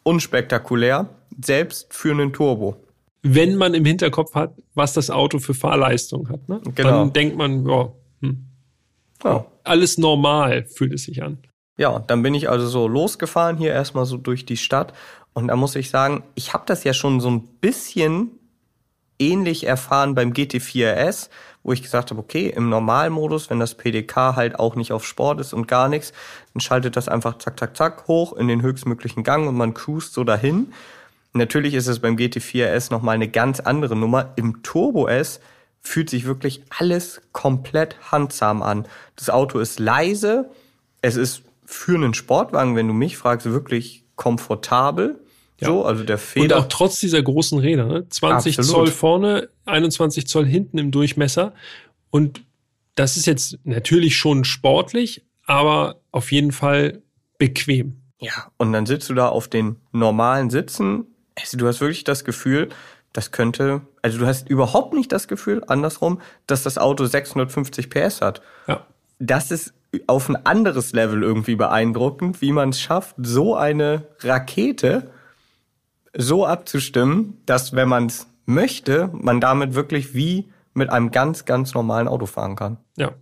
Speaker 1: unspektakulär, selbst für einen Turbo.
Speaker 3: Wenn man im Hinterkopf hat, was das Auto für Fahrleistung hat. Ne?
Speaker 1: Genau.
Speaker 3: Dann denkt man, ja, hm,
Speaker 1: Ja.
Speaker 3: alles normal fühlt es sich an.
Speaker 1: Ja, dann bin ich also so losgefahren hier erstmal so durch die Stadt und da muss ich sagen, ich habe das ja schon so ein bisschen ähnlich erfahren beim GT4 RS, wo ich gesagt habe, okay, im Normalmodus, wenn das PDK halt auch nicht auf Sport ist und gar nichts, dann schaltet das einfach zack, zack, zack hoch in den höchstmöglichen Gang und man cruist so dahin. Natürlich ist es beim GT4 RS nochmal eine ganz andere Nummer. Im Turbo S fühlt sich wirklich alles komplett handsam an. Das Auto ist leise, es ist für einen Sportwagen, wenn du mich fragst, wirklich komfortabel.
Speaker 3: Ja.
Speaker 1: So, also der
Speaker 3: Und
Speaker 1: Feder.
Speaker 3: auch trotz dieser großen Räder, ne? 20
Speaker 1: Absolut.
Speaker 3: Zoll vorne, 21 Zoll hinten im Durchmesser. Und das ist jetzt natürlich schon sportlich, aber auf jeden Fall bequem.
Speaker 1: Ja, und dann sitzt du da auf den normalen Sitzen. Also du hast wirklich das Gefühl, das könnte, also du hast überhaupt nicht das Gefühl, andersrum, dass das Auto 650 PS hat.
Speaker 3: Ja.
Speaker 1: Das ist auf ein anderes Level irgendwie beeindruckend, wie man es schafft, so eine Rakete so abzustimmen, dass wenn man es möchte, man damit wirklich wie mit einem ganz, ganz normalen Auto fahren kann.
Speaker 3: Ja,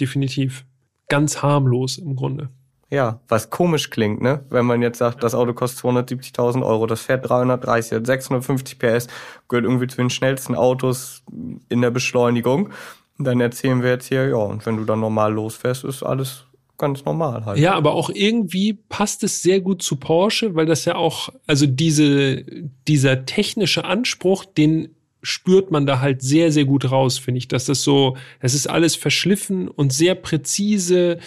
Speaker 3: definitiv. Ganz harmlos im Grunde.
Speaker 1: Ja, was komisch klingt, ne? Wenn man jetzt sagt, das Auto kostet 270.000 Euro, das fährt 330, hat 650 PS, gehört irgendwie zu den schnellsten Autos in der Beschleunigung. Und dann erzählen wir jetzt hier, ja, und wenn du dann normal losfährst, ist alles ganz normal halt.
Speaker 3: Ja, aber auch irgendwie passt es sehr gut zu Porsche, weil das ja auch, also diese, dieser technische Anspruch, den spürt man da halt sehr, sehr gut raus, finde ich, dass das so, es ist alles verschliffen und sehr präzise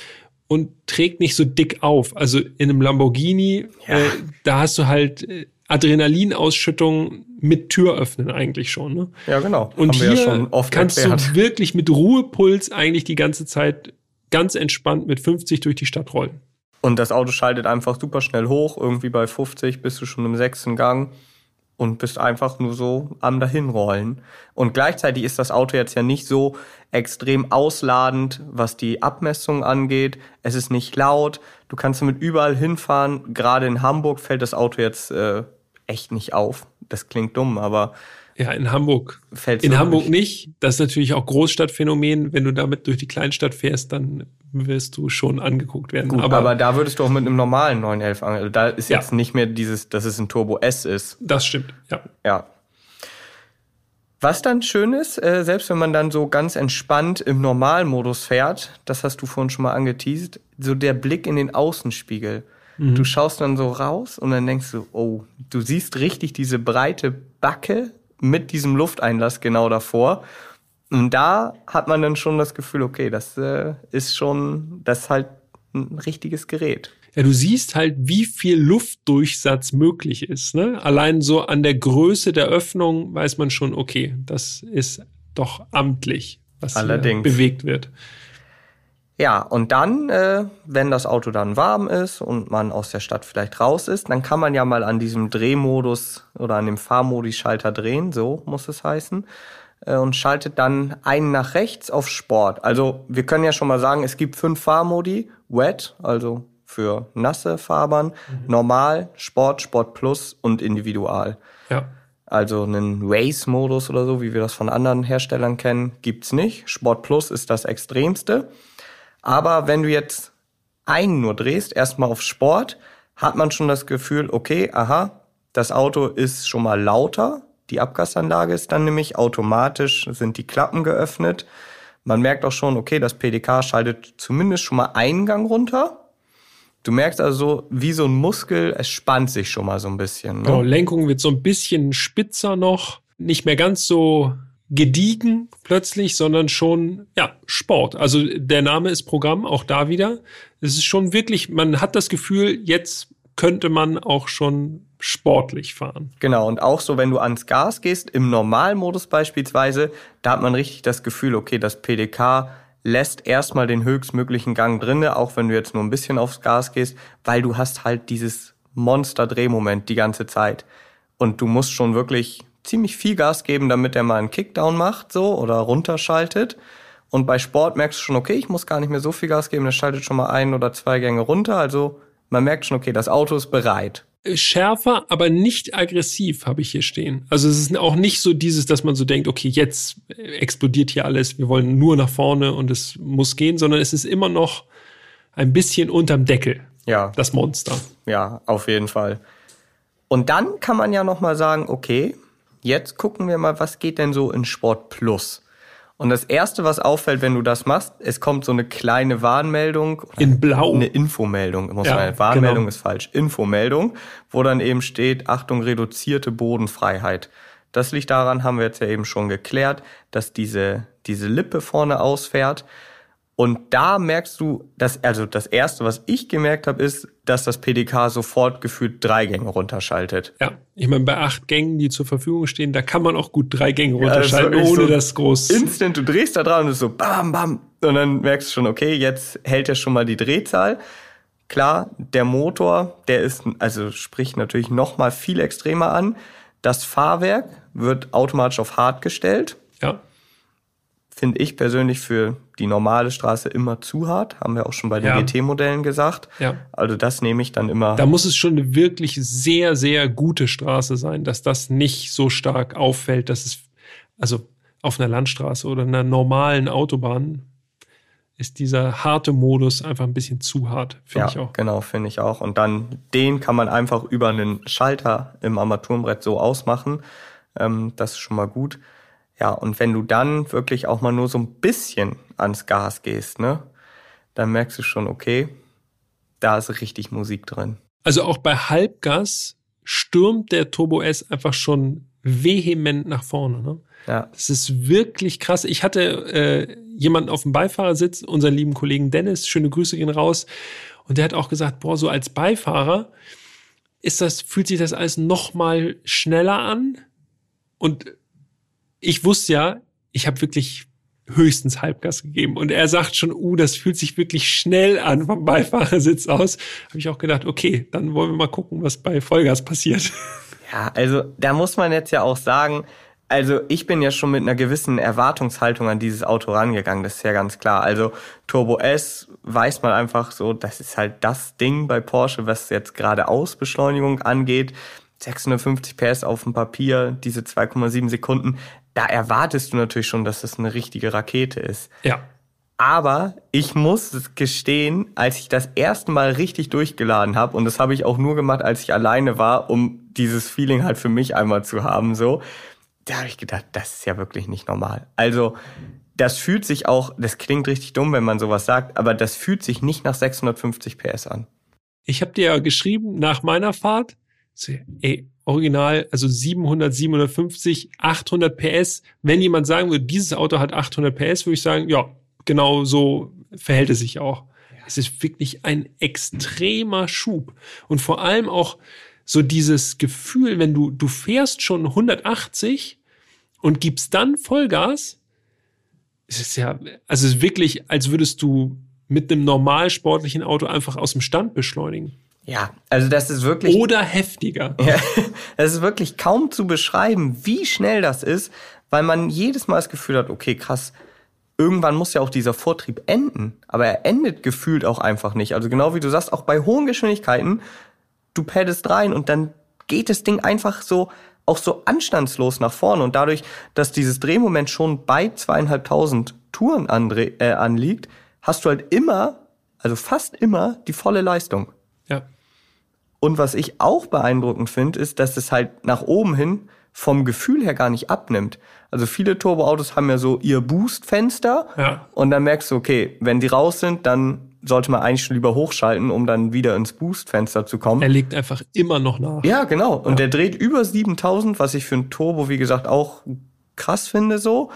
Speaker 3: und trägt nicht so dick auf. Also in einem Lamborghini,
Speaker 1: Ja.
Speaker 3: äh, da hast du halt äh, Adrenalinausschüttung mit Tür öffnen eigentlich schon. Ne?
Speaker 1: Ja, genau.
Speaker 3: Und hier
Speaker 1: ja
Speaker 3: kannst
Speaker 1: erklärt.
Speaker 3: du wirklich mit Ruhepuls eigentlich die ganze Zeit ganz entspannt mit 50 durch die Stadt rollen.
Speaker 1: Und das Auto schaltet einfach super schnell hoch. Irgendwie bei 50 bist du schon im sechsten Gang und bist einfach nur so am dahinrollen. Und gleichzeitig ist das Auto jetzt ja nicht so extrem ausladend, was die Abmessung angeht. Es ist nicht laut. Du kannst damit überall hinfahren. Gerade in Hamburg fällt das Auto jetzt äh, echt nicht auf. Das klingt dumm, aber
Speaker 3: Ja, in Hamburg.
Speaker 1: Fällt's
Speaker 3: in Hamburg nicht. Das ist natürlich auch Großstadtphänomen. Wenn du damit durch die Kleinstadt fährst, dann wirst du schon angeguckt werden.
Speaker 1: gut. Aber, da würdest du auch mit einem normalen 911 an. Also da ist
Speaker 3: Ja.
Speaker 1: jetzt nicht mehr dieses, dass es ein Turbo S ist.
Speaker 3: das stimmt, ja.
Speaker 1: Ja. Was dann schön ist, äh, selbst wenn man dann so ganz entspannt im Normalmodus fährt, das hast du vorhin schon mal angeteased, so der Blick in den Außenspiegel. Du schaust dann so raus und dann denkst du, oh, du siehst richtig diese breite Backe mit diesem Lufteinlass genau davor. Und da hat man dann schon das Gefühl, okay, das äh, ist schon, das ist halt ein richtiges Gerät.
Speaker 3: Ja, du siehst halt, wie viel Luftdurchsatz möglich ist. Ne? Allein so an der Größe der Öffnung weiß man schon, okay, das ist doch amtlich, was bewegt wird.
Speaker 1: Ja, und dann, äh, wenn das Auto dann warm ist und man aus der Stadt vielleicht raus ist, dann kann man ja mal an diesem Drehmodus oder an dem Fahrmodi-Schalter drehen, so muss es heißen, äh, und schaltet dann einen nach rechts auf Sport. Also wir können ja schon mal sagen, es gibt fünf Fahrmodi, Wet, also für nasse Fahrbahn, Normal, Sport, Sport Plus und Individual.
Speaker 3: Ja.
Speaker 1: Also einen Race-Modus oder so, wie wir das von anderen Herstellern kennen, gibt's nicht. Sport Plus ist das extremste. Aber wenn du jetzt einen nur drehst, erstmal auf Sport, hat man schon das Gefühl, okay, aha, das Auto ist schon mal lauter. Die Abgasanlage ist dann nämlich automatisch, sind die Klappen geöffnet. Man merkt auch schon, okay, das PDK schaltet zumindest schon mal einen Gang runter. Du merkst also, wie so ein Muskel, es spannt sich schon mal so ein bisschen. Ne?
Speaker 3: Genau, Lenkung wird so ein bisschen spitzer noch, nicht mehr ganz so gediegen plötzlich, sondern schon, ja, Sport. Also der Name ist Programm, auch da wieder. Es ist schon wirklich, man hat das Gefühl, jetzt könnte man auch schon sportlich fahren.
Speaker 1: Genau, und auch so, wenn du ans Gas gehst, im Normalmodus beispielsweise, da hat man richtig das Gefühl, okay, das PDK lässt erstmal den höchstmöglichen Gang drinne, auch wenn du jetzt nur ein bisschen aufs Gas gehst, weil du hast halt dieses Monster-Drehmoment die ganze Zeit. Und du musst schon wirklich ziemlich viel Gas geben, damit er mal einen Kickdown macht, so, oder runterschaltet. Und bei Sport merkst du schon, okay, ich muss gar nicht mehr so viel Gas geben, der schaltet schon mal ein oder zwei Gänge runter. Also man merkt schon, okay, das Auto ist bereit.
Speaker 3: Schärfer, aber nicht aggressiv, habe ich hier stehen. Also es ist auch nicht so dieses, dass man so denkt, okay, jetzt explodiert hier alles, wir wollen nur nach vorne und es muss gehen, sondern es ist immer noch ein bisschen unterm Deckel,
Speaker 1: Ja,
Speaker 3: das Monster.
Speaker 1: Ja, auf jeden Fall. Und dann kann man ja noch mal sagen, okay, jetzt gucken wir mal, was geht denn so in Sport Plus? Und das erste, was auffällt, wenn du das machst, es kommt so eine kleine Warnmeldung.
Speaker 3: In Blau.
Speaker 1: Eine Infomeldung, muss
Speaker 3: Ja,
Speaker 1: man. Warnmeldung
Speaker 3: genau.
Speaker 1: ist falsch. Infomeldung, wo dann eben steht, Achtung, reduzierte Bodenfreiheit. Das liegt daran, haben wir jetzt ja eben schon geklärt, dass diese, diese Lippe vorne ausfährt. Und da merkst du, dass, also das erste, was ich gemerkt habe, ist, dass das PDK sofort gefühlt drei Gänge runterschaltet.
Speaker 3: Ja, ich meine, bei acht Gängen, die zur Verfügung stehen, da kann man auch gut drei Gänge runterschalten,
Speaker 1: wirklich
Speaker 3: ohne
Speaker 1: so
Speaker 3: das groß.
Speaker 1: Instant, du drehst da dran und es ist so bam, bam. Und dann merkst du schon, okay, jetzt hält er schon mal die Drehzahl. Klar, der Motor, der ist, also spricht natürlich noch mal viel extremer an. Das Fahrwerk wird automatisch auf hart gestellt.
Speaker 3: Ja,
Speaker 1: Finde ich persönlich für die normale Straße immer zu hart. Haben wir auch schon bei den
Speaker 3: Ja.
Speaker 1: GT-Modellen gesagt.
Speaker 3: ja.
Speaker 1: Also das nehme ich dann immer.
Speaker 3: Da muss es schon eine wirklich sehr, sehr gute Straße sein, dass das nicht so stark auffällt, dass es, also auf einer Landstraße oder einer normalen Autobahn ist dieser harte Modus einfach ein bisschen zu hart, finde
Speaker 1: ja,
Speaker 3: ich auch.
Speaker 1: genau, finde ich auch. Und dann den kann man einfach über einen Schalter im Armaturenbrett so ausmachen. Ähm, das ist schon mal gut. Ja, und wenn du dann wirklich auch mal nur so ein bisschen ans Gas gehst, ne, dann merkst du schon, okay, da ist richtig Musik drin.
Speaker 3: Also auch bei Halbgas stürmt der Turbo S einfach schon vehement nach vorne. Ne?
Speaker 1: Ja.
Speaker 3: Das ist wirklich krass. Ich hatte äh, jemanden auf dem Beifahrersitz, unseren lieben Kollegen Dennis, schöne Grüße gehen raus. Und der hat auch gesagt, boah, so als Beifahrer ist das, fühlt sich das alles noch mal schneller an. Und ich wusste ja, ich habe wirklich höchstens Halbgas gegeben. Und er sagt schon, uh, das fühlt sich wirklich schnell an vom Beifahrersitz aus. Habe ich auch gedacht, okay, dann wollen wir mal gucken, was bei Vollgas passiert.
Speaker 1: Ja, also da muss man jetzt ja auch sagen, also ich bin ja schon mit einer gewissen Erwartungshaltung an dieses Auto rangegangen, das ist ja ganz klar. Also Turbo S weiß man einfach so, das ist halt das Ding bei Porsche, was jetzt gerade Ausbeschleunigung angeht. 650 PS auf dem Papier, diese 2,7 Sekunden, da erwartest du natürlich schon, dass das eine richtige Rakete ist.
Speaker 3: Ja.
Speaker 1: Aber ich muss gestehen, als ich das erste Mal richtig durchgeladen habe, und das habe ich auch nur gemacht, als ich alleine war, um dieses Feeling halt für mich einmal zu haben, so, da habe ich gedacht, das ist ja wirklich nicht normal. Also, das fühlt sich auch, das klingt richtig dumm, wenn man sowas sagt, aber das fühlt sich nicht nach 650 PS an.
Speaker 3: Ich habe dir ja geschrieben nach meiner Fahrt, ey, original, also 700, 750, 800 PS. Wenn jemand sagen würde, dieses Auto hat 800 PS, würde ich sagen, ja, genau so verhält es sich auch. Es ist wirklich ein extremer Schub. Und vor allem auch so dieses Gefühl, wenn du, du fährst schon 180 und gibst dann Vollgas, es ist ja, also es ist wirklich, als würdest du mit einem normal sportlichen Auto einfach aus dem Stand beschleunigen.
Speaker 1: Ja, also das ist wirklich.
Speaker 3: Oder heftiger.
Speaker 1: Ja, das ist wirklich kaum zu beschreiben, wie schnell das ist, weil man jedes Mal das Gefühl hat, okay, krass, irgendwann muss ja auch dieser Vortrieb enden. Aber er endet gefühlt auch einfach nicht. Also genau wie du sagst, auch bei hohen Geschwindigkeiten, du paddest rein und dann geht das Ding einfach so, auch so anstandslos nach vorne. Und dadurch, dass dieses Drehmoment schon bei zweieinhalbtausend Touren äh, anliegt, hast du halt immer, also fast immer, die volle Leistung. Und was ich auch beeindruckend finde, ist, dass es halt nach oben hin vom Gefühl her gar nicht abnimmt. Also viele Turboautos haben ja so ihr Boostfenster
Speaker 3: ja.
Speaker 1: und dann merkst du, okay, wenn die raus sind, dann sollte man eigentlich schon lieber hochschalten, um dann wieder ins Boostfenster zu kommen.
Speaker 3: Er legt einfach immer noch nach.
Speaker 1: Ja, genau. Und ja. der dreht über 7000, was ich für ein Turbo, wie gesagt, auch krass finde so.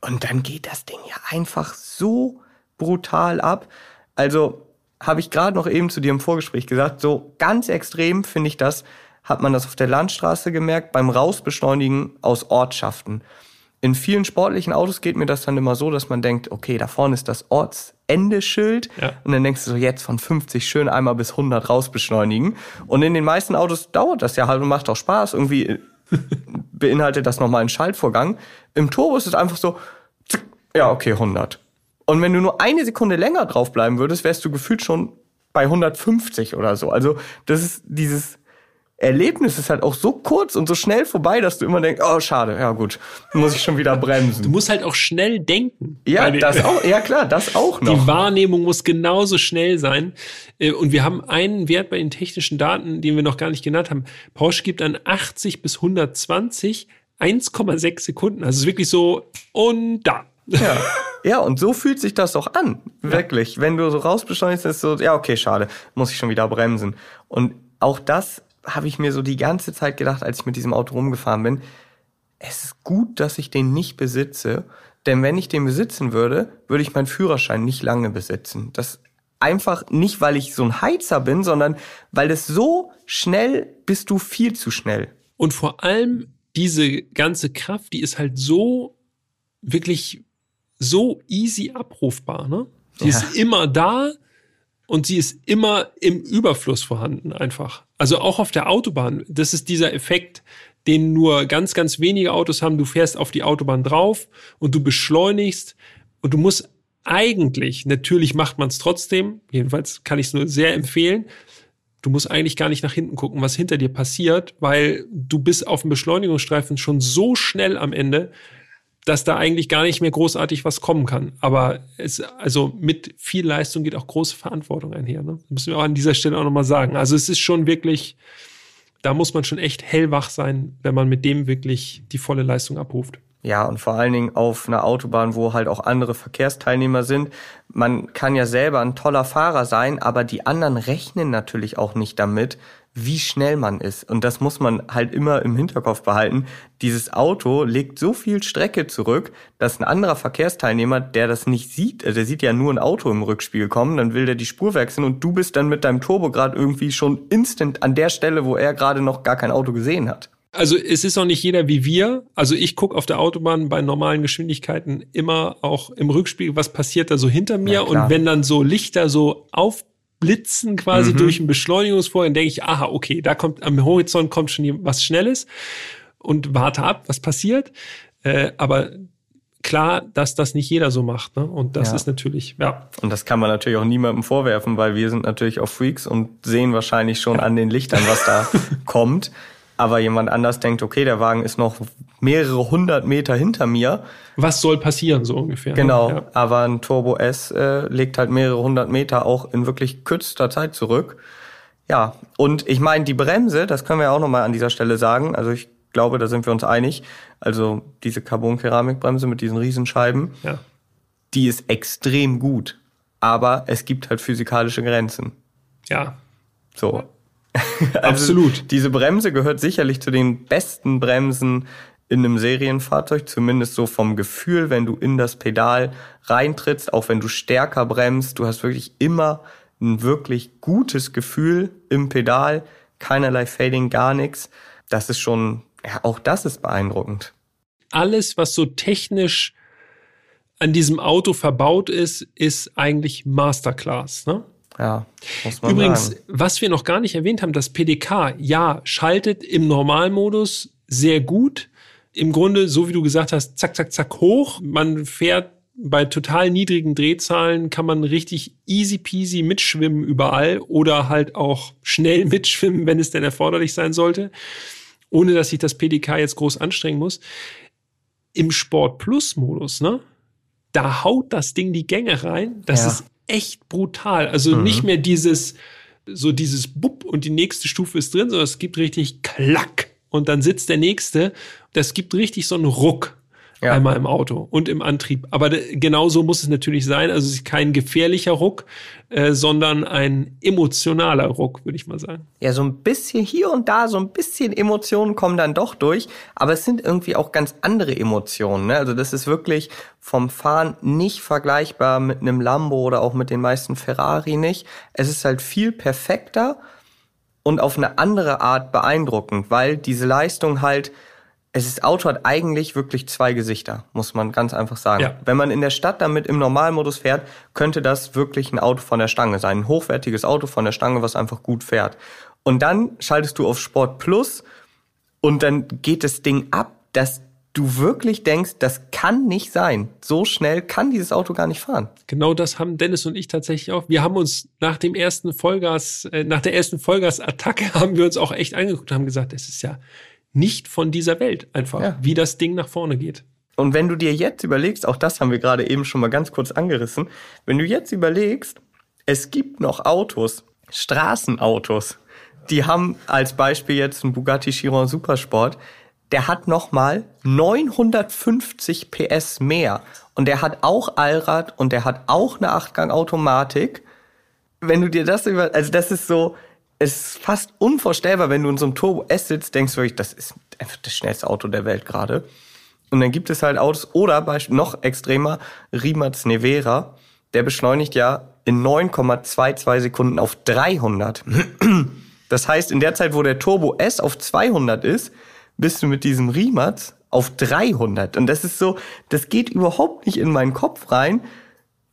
Speaker 1: Und dann geht das Ding ja einfach so brutal ab. Also habe ich gerade noch eben zu dir im Vorgespräch gesagt, so ganz extrem finde ich das, hat man das auf der Landstraße gemerkt, beim Rausbeschleunigen aus Ortschaften. In vielen sportlichen Autos geht mir das dann immer so, dass man denkt, okay, da vorne ist das Ortsendeschild.
Speaker 3: Ja.
Speaker 1: Und dann denkst du so, jetzt von 50 schön einmal bis 100 rausbeschleunigen. Und in den meisten Autos dauert das ja halt und macht auch Spaß. Irgendwie beinhaltet das nochmal einen Schaltvorgang. Im Turbo ist es einfach so, ja, okay, 100. Und wenn du nur eine Sekunde länger draufbleiben würdest, wärst du gefühlt schon bei 150 oder so. Also das ist dieses Erlebnis ist halt auch so kurz und so schnell vorbei, dass du immer denkst, oh schade, ja gut, muss ich schon wieder bremsen.
Speaker 3: Du musst halt auch schnell denken.
Speaker 1: Ja, das auch, ja klar, das auch noch.
Speaker 3: Die Wahrnehmung muss genauso schnell sein. Äh, und wir haben einen Wert bei den technischen Daten, den wir noch gar nicht genannt haben. Porsche gibt an 80 bis 120 1,6 Sekunden. Also es ist wirklich so und da.
Speaker 1: Ja. ja, und so fühlt sich das auch an. Wirklich. Ja. Wenn du so rausbeschleunigst, ist so, ja, okay, schade, muss ich schon wieder bremsen. Und auch das habe ich mir so die ganze Zeit gedacht, als ich mit diesem Auto rumgefahren bin. Es ist gut, dass ich den nicht besitze, denn wenn ich den besitzen würde, würde ich meinen Führerschein nicht lange besitzen. Das einfach nicht, weil ich so ein Heizer bin, sondern weil es so schnell bist du viel zu schnell.
Speaker 3: Und vor allem diese ganze Kraft, die ist halt so wirklich so easy abrufbar. Ne? Sie ja. ist immer da und sie ist immer im Überfluss vorhanden einfach. Also auch auf der Autobahn. Das ist dieser Effekt, den nur ganz, ganz wenige Autos haben. Du fährst auf die Autobahn drauf und du beschleunigst und du musst eigentlich, natürlich macht man es trotzdem, jedenfalls kann ich es nur sehr empfehlen, du musst eigentlich gar nicht nach hinten gucken, was hinter dir passiert, weil du bist auf dem Beschleunigungsstreifen schon so schnell am Ende, dass da eigentlich gar nicht mehr großartig was kommen kann. Aber es, also mit viel Leistung geht auch große Verantwortung einher. Ne? Das müssen wir auch an dieser Stelle auch nochmal sagen. Also es ist schon wirklich, da muss man schon echt hellwach sein, wenn man mit dem wirklich die volle Leistung abruft.
Speaker 1: Ja, und vor allen Dingen auf einer Autobahn, wo halt auch andere Verkehrsteilnehmer sind. Man kann ja selber ein toller Fahrer sein, aber die anderen rechnen natürlich auch nicht damit, wie schnell man ist. Und das muss man halt immer im Hinterkopf behalten. Dieses Auto legt so viel Strecke zurück, dass ein anderer Verkehrsteilnehmer, der das nicht sieht, also der sieht ja nur ein Auto im Rückspiel kommen, dann will der die Spur wechseln und du bist dann mit deinem Turbo gerade irgendwie schon instant an der Stelle, wo er gerade noch gar kein Auto gesehen hat.
Speaker 3: Also es ist auch nicht jeder wie wir. Also ich gucke auf der Autobahn bei normalen Geschwindigkeiten immer auch im Rückspiel, was passiert da so hinter mir. und wenn dann so Lichter so aufblitzen quasi mhm. durch ein Beschleunigungsvorgang, denke ich, aha, okay, da kommt am Horizont kommt schon was Schnelles und warte ab, was passiert. Äh, aber klar, dass das nicht jeder so macht. Ne? Und das ja. ist natürlich, ja.
Speaker 1: Und das kann man natürlich auch niemandem vorwerfen, weil wir sind natürlich auch Freaks und sehen wahrscheinlich schon an den Lichtern, was da kommt aber jemand anders denkt, okay, der Wagen ist noch mehrere hundert Meter hinter mir.
Speaker 3: Was soll passieren, so ungefähr?
Speaker 1: Ne? Genau, ja. aber ein Turbo S äh, legt halt mehrere hundert Meter auch in wirklich kürzester Zeit zurück. Ja, und ich meine, die Bremse, das können wir auch nochmal an dieser Stelle sagen, also ich glaube, da sind wir uns einig, also diese Carbon-Keramikbremse mit diesen Riesenscheiben, ja. die ist extrem gut, aber es gibt halt physikalische Grenzen.
Speaker 3: Ja.
Speaker 1: So,
Speaker 3: also Absolut.
Speaker 1: Diese Bremse gehört sicherlich zu den besten Bremsen in einem Serienfahrzeug, zumindest so vom Gefühl, wenn du in das Pedal reintrittst, auch wenn du stärker bremst, du hast wirklich immer ein wirklich gutes Gefühl im Pedal, keinerlei Fading, gar nichts. Das ist schon, ja, auch das ist beeindruckend.
Speaker 3: Alles, was so technisch an diesem Auto verbaut ist, ist eigentlich Masterclass, ne?
Speaker 1: Ja, muss man
Speaker 3: Übrigens,
Speaker 1: sagen.
Speaker 3: was wir noch gar nicht erwähnt haben, das PDK, ja, schaltet im Normalmodus sehr gut. Im Grunde, so wie du gesagt hast, zack, zack, zack hoch. Man fährt bei total niedrigen Drehzahlen kann man richtig easy peasy mitschwimmen überall oder halt auch schnell mitschwimmen, wenn es denn erforderlich sein sollte, ohne dass sich das PDK jetzt groß anstrengen muss. Im Sport Plus Modus, ne? Da haut das Ding die Gänge rein. Das ja. ist echt brutal. Also mhm. nicht mehr dieses, so dieses Bub und die nächste Stufe ist drin, sondern es gibt richtig Klack und dann sitzt der nächste. Das gibt richtig so einen Ruck. Ja. Einmal im Auto und im Antrieb. Aber genau so muss es natürlich sein. Also es ist kein gefährlicher Ruck, äh, sondern ein emotionaler Ruck, würde ich mal sagen.
Speaker 1: Ja, so ein bisschen hier und da, so ein bisschen Emotionen kommen dann doch durch. Aber es sind irgendwie auch ganz andere Emotionen. Ne? Also das ist wirklich vom Fahren nicht vergleichbar mit einem Lambo oder auch mit den meisten Ferrari nicht. Es ist halt viel perfekter und auf eine andere Art beeindruckend, weil diese Leistung halt es ist Auto hat eigentlich wirklich zwei Gesichter, muss man ganz einfach sagen. Ja. Wenn man in der Stadt damit im Normalmodus fährt, könnte das wirklich ein Auto von der Stange sein. Ein hochwertiges Auto von der Stange, was einfach gut fährt. Und dann schaltest du auf Sport Plus und dann geht das Ding ab, dass du wirklich denkst, das kann nicht sein. So schnell kann dieses Auto gar nicht fahren.
Speaker 3: Genau das haben Dennis und ich tatsächlich auch. Wir haben uns nach dem ersten Vollgas, äh, nach der ersten Vollgas-Attacke haben wir uns auch echt angeguckt und haben gesagt, es ist ja nicht von dieser Welt einfach, ja. wie das Ding nach vorne geht.
Speaker 1: Und wenn du dir jetzt überlegst, auch das haben wir gerade eben schon mal ganz kurz angerissen, wenn du jetzt überlegst, es gibt noch Autos, Straßenautos, die haben als Beispiel jetzt einen Bugatti Chiron Supersport, der hat nochmal 950 PS mehr und der hat auch Allrad und der hat auch eine Achtgang Automatik. Wenn du dir das über, also das ist so, es ist fast unvorstellbar, wenn du in so einem Turbo S sitzt, denkst du wirklich, das ist einfach das schnellste Auto der Welt gerade. Und dann gibt es halt Autos, oder noch extremer, Rimac Nevera, der beschleunigt ja in 9,22 Sekunden auf 300. Das heißt, in der Zeit, wo der Turbo S auf 200 ist, bist du mit diesem Rimac auf 300. Und das ist so, das geht überhaupt nicht in meinen Kopf rein,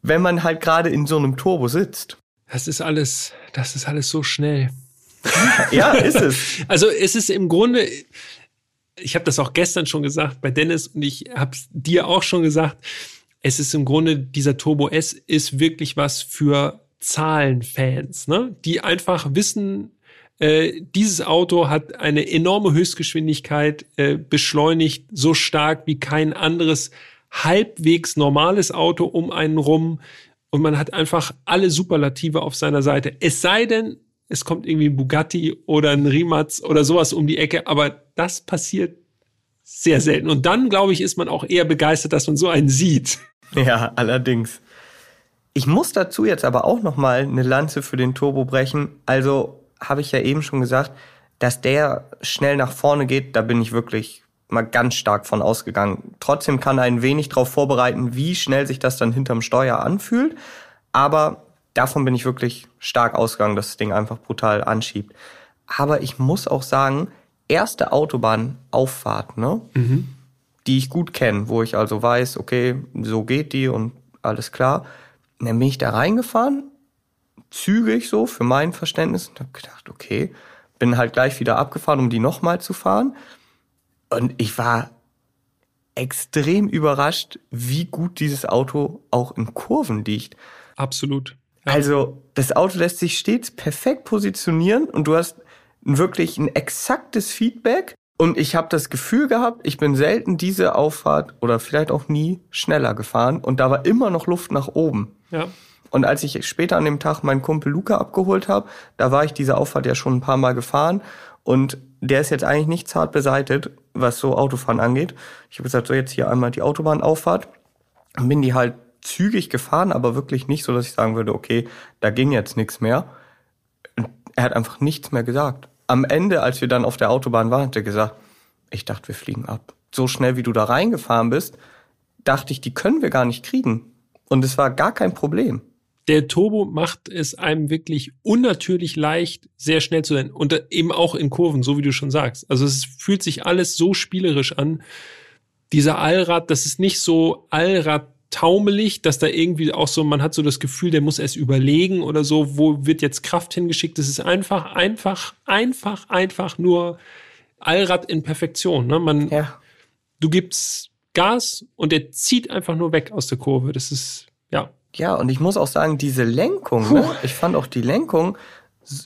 Speaker 1: wenn man halt gerade in so einem Turbo sitzt.
Speaker 3: Das ist alles, das ist alles so schnell.
Speaker 1: ja, ist es.
Speaker 3: Also es ist im Grunde, ich habe das auch gestern schon gesagt bei Dennis und ich habe es dir auch schon gesagt, es ist im Grunde, dieser Turbo S ist wirklich was für Zahlenfans, ne? die einfach wissen, äh, dieses Auto hat eine enorme Höchstgeschwindigkeit, äh, beschleunigt so stark wie kein anderes halbwegs normales Auto um einen rum und man hat einfach alle Superlative auf seiner Seite. Es sei denn, es kommt irgendwie ein Bugatti oder ein Rimac oder sowas um die Ecke, aber das passiert sehr selten. Und dann, glaube ich, ist man auch eher begeistert, dass man so einen sieht.
Speaker 1: Ja, allerdings. Ich muss dazu jetzt aber auch noch mal eine Lanze für den Turbo brechen. Also habe ich ja eben schon gesagt, dass der schnell nach vorne geht, da bin ich wirklich mal ganz stark von ausgegangen. Trotzdem kann ein wenig darauf vorbereiten, wie schnell sich das dann hinterm Steuer anfühlt. Aber davon bin ich wirklich stark ausgegangen, dass das Ding einfach brutal anschiebt. Aber ich muss auch sagen, erste Autobahnauffahrt, ne? Mhm. Die ich gut kenne, wo ich also weiß, okay, so geht die und alles klar. dann bin ich da reingefahren, zügig so für mein Verständnis und habe gedacht, okay, bin halt gleich wieder abgefahren, um die nochmal zu fahren. Und ich war extrem überrascht, wie gut dieses Auto auch in Kurven liegt.
Speaker 3: Absolut.
Speaker 1: Ja. Also das Auto lässt sich stets perfekt positionieren und du hast wirklich ein exaktes Feedback. Und ich habe das Gefühl gehabt, ich bin selten diese Auffahrt oder vielleicht auch nie schneller gefahren und da war immer noch Luft nach oben.
Speaker 3: Ja.
Speaker 1: Und als ich später an dem Tag meinen Kumpel Luca abgeholt habe, da war ich diese Auffahrt ja schon ein paar Mal gefahren und der ist jetzt eigentlich nicht zart beseitet, was so Autofahren angeht. Ich habe gesagt, so jetzt hier einmal die Autobahnauffahrt. Dann bin die halt zügig gefahren, aber wirklich nicht so, dass ich sagen würde, okay, da ging jetzt nichts mehr. Er hat einfach nichts mehr gesagt. Am Ende, als wir dann auf der Autobahn waren, hat er gesagt, ich dachte, wir fliegen ab. So schnell wie du da reingefahren bist, dachte ich, die können wir gar nicht kriegen. Und es war gar kein Problem
Speaker 3: der Turbo macht es einem wirklich unnatürlich leicht, sehr schnell zu sein. Und eben auch in Kurven, so wie du schon sagst. Also es fühlt sich alles so spielerisch an. Dieser Allrad, das ist nicht so Allrad taumelig, dass da irgendwie auch so, man hat so das Gefühl, der muss erst überlegen oder so, wo wird jetzt Kraft hingeschickt. Das ist einfach, einfach, einfach, einfach nur Allrad in Perfektion. Ne? Man, ja. du gibst Gas und er zieht einfach nur weg aus der Kurve. Das ist, ja,
Speaker 1: ja, und ich muss auch sagen, diese Lenkung, ne? ich fand auch die Lenkung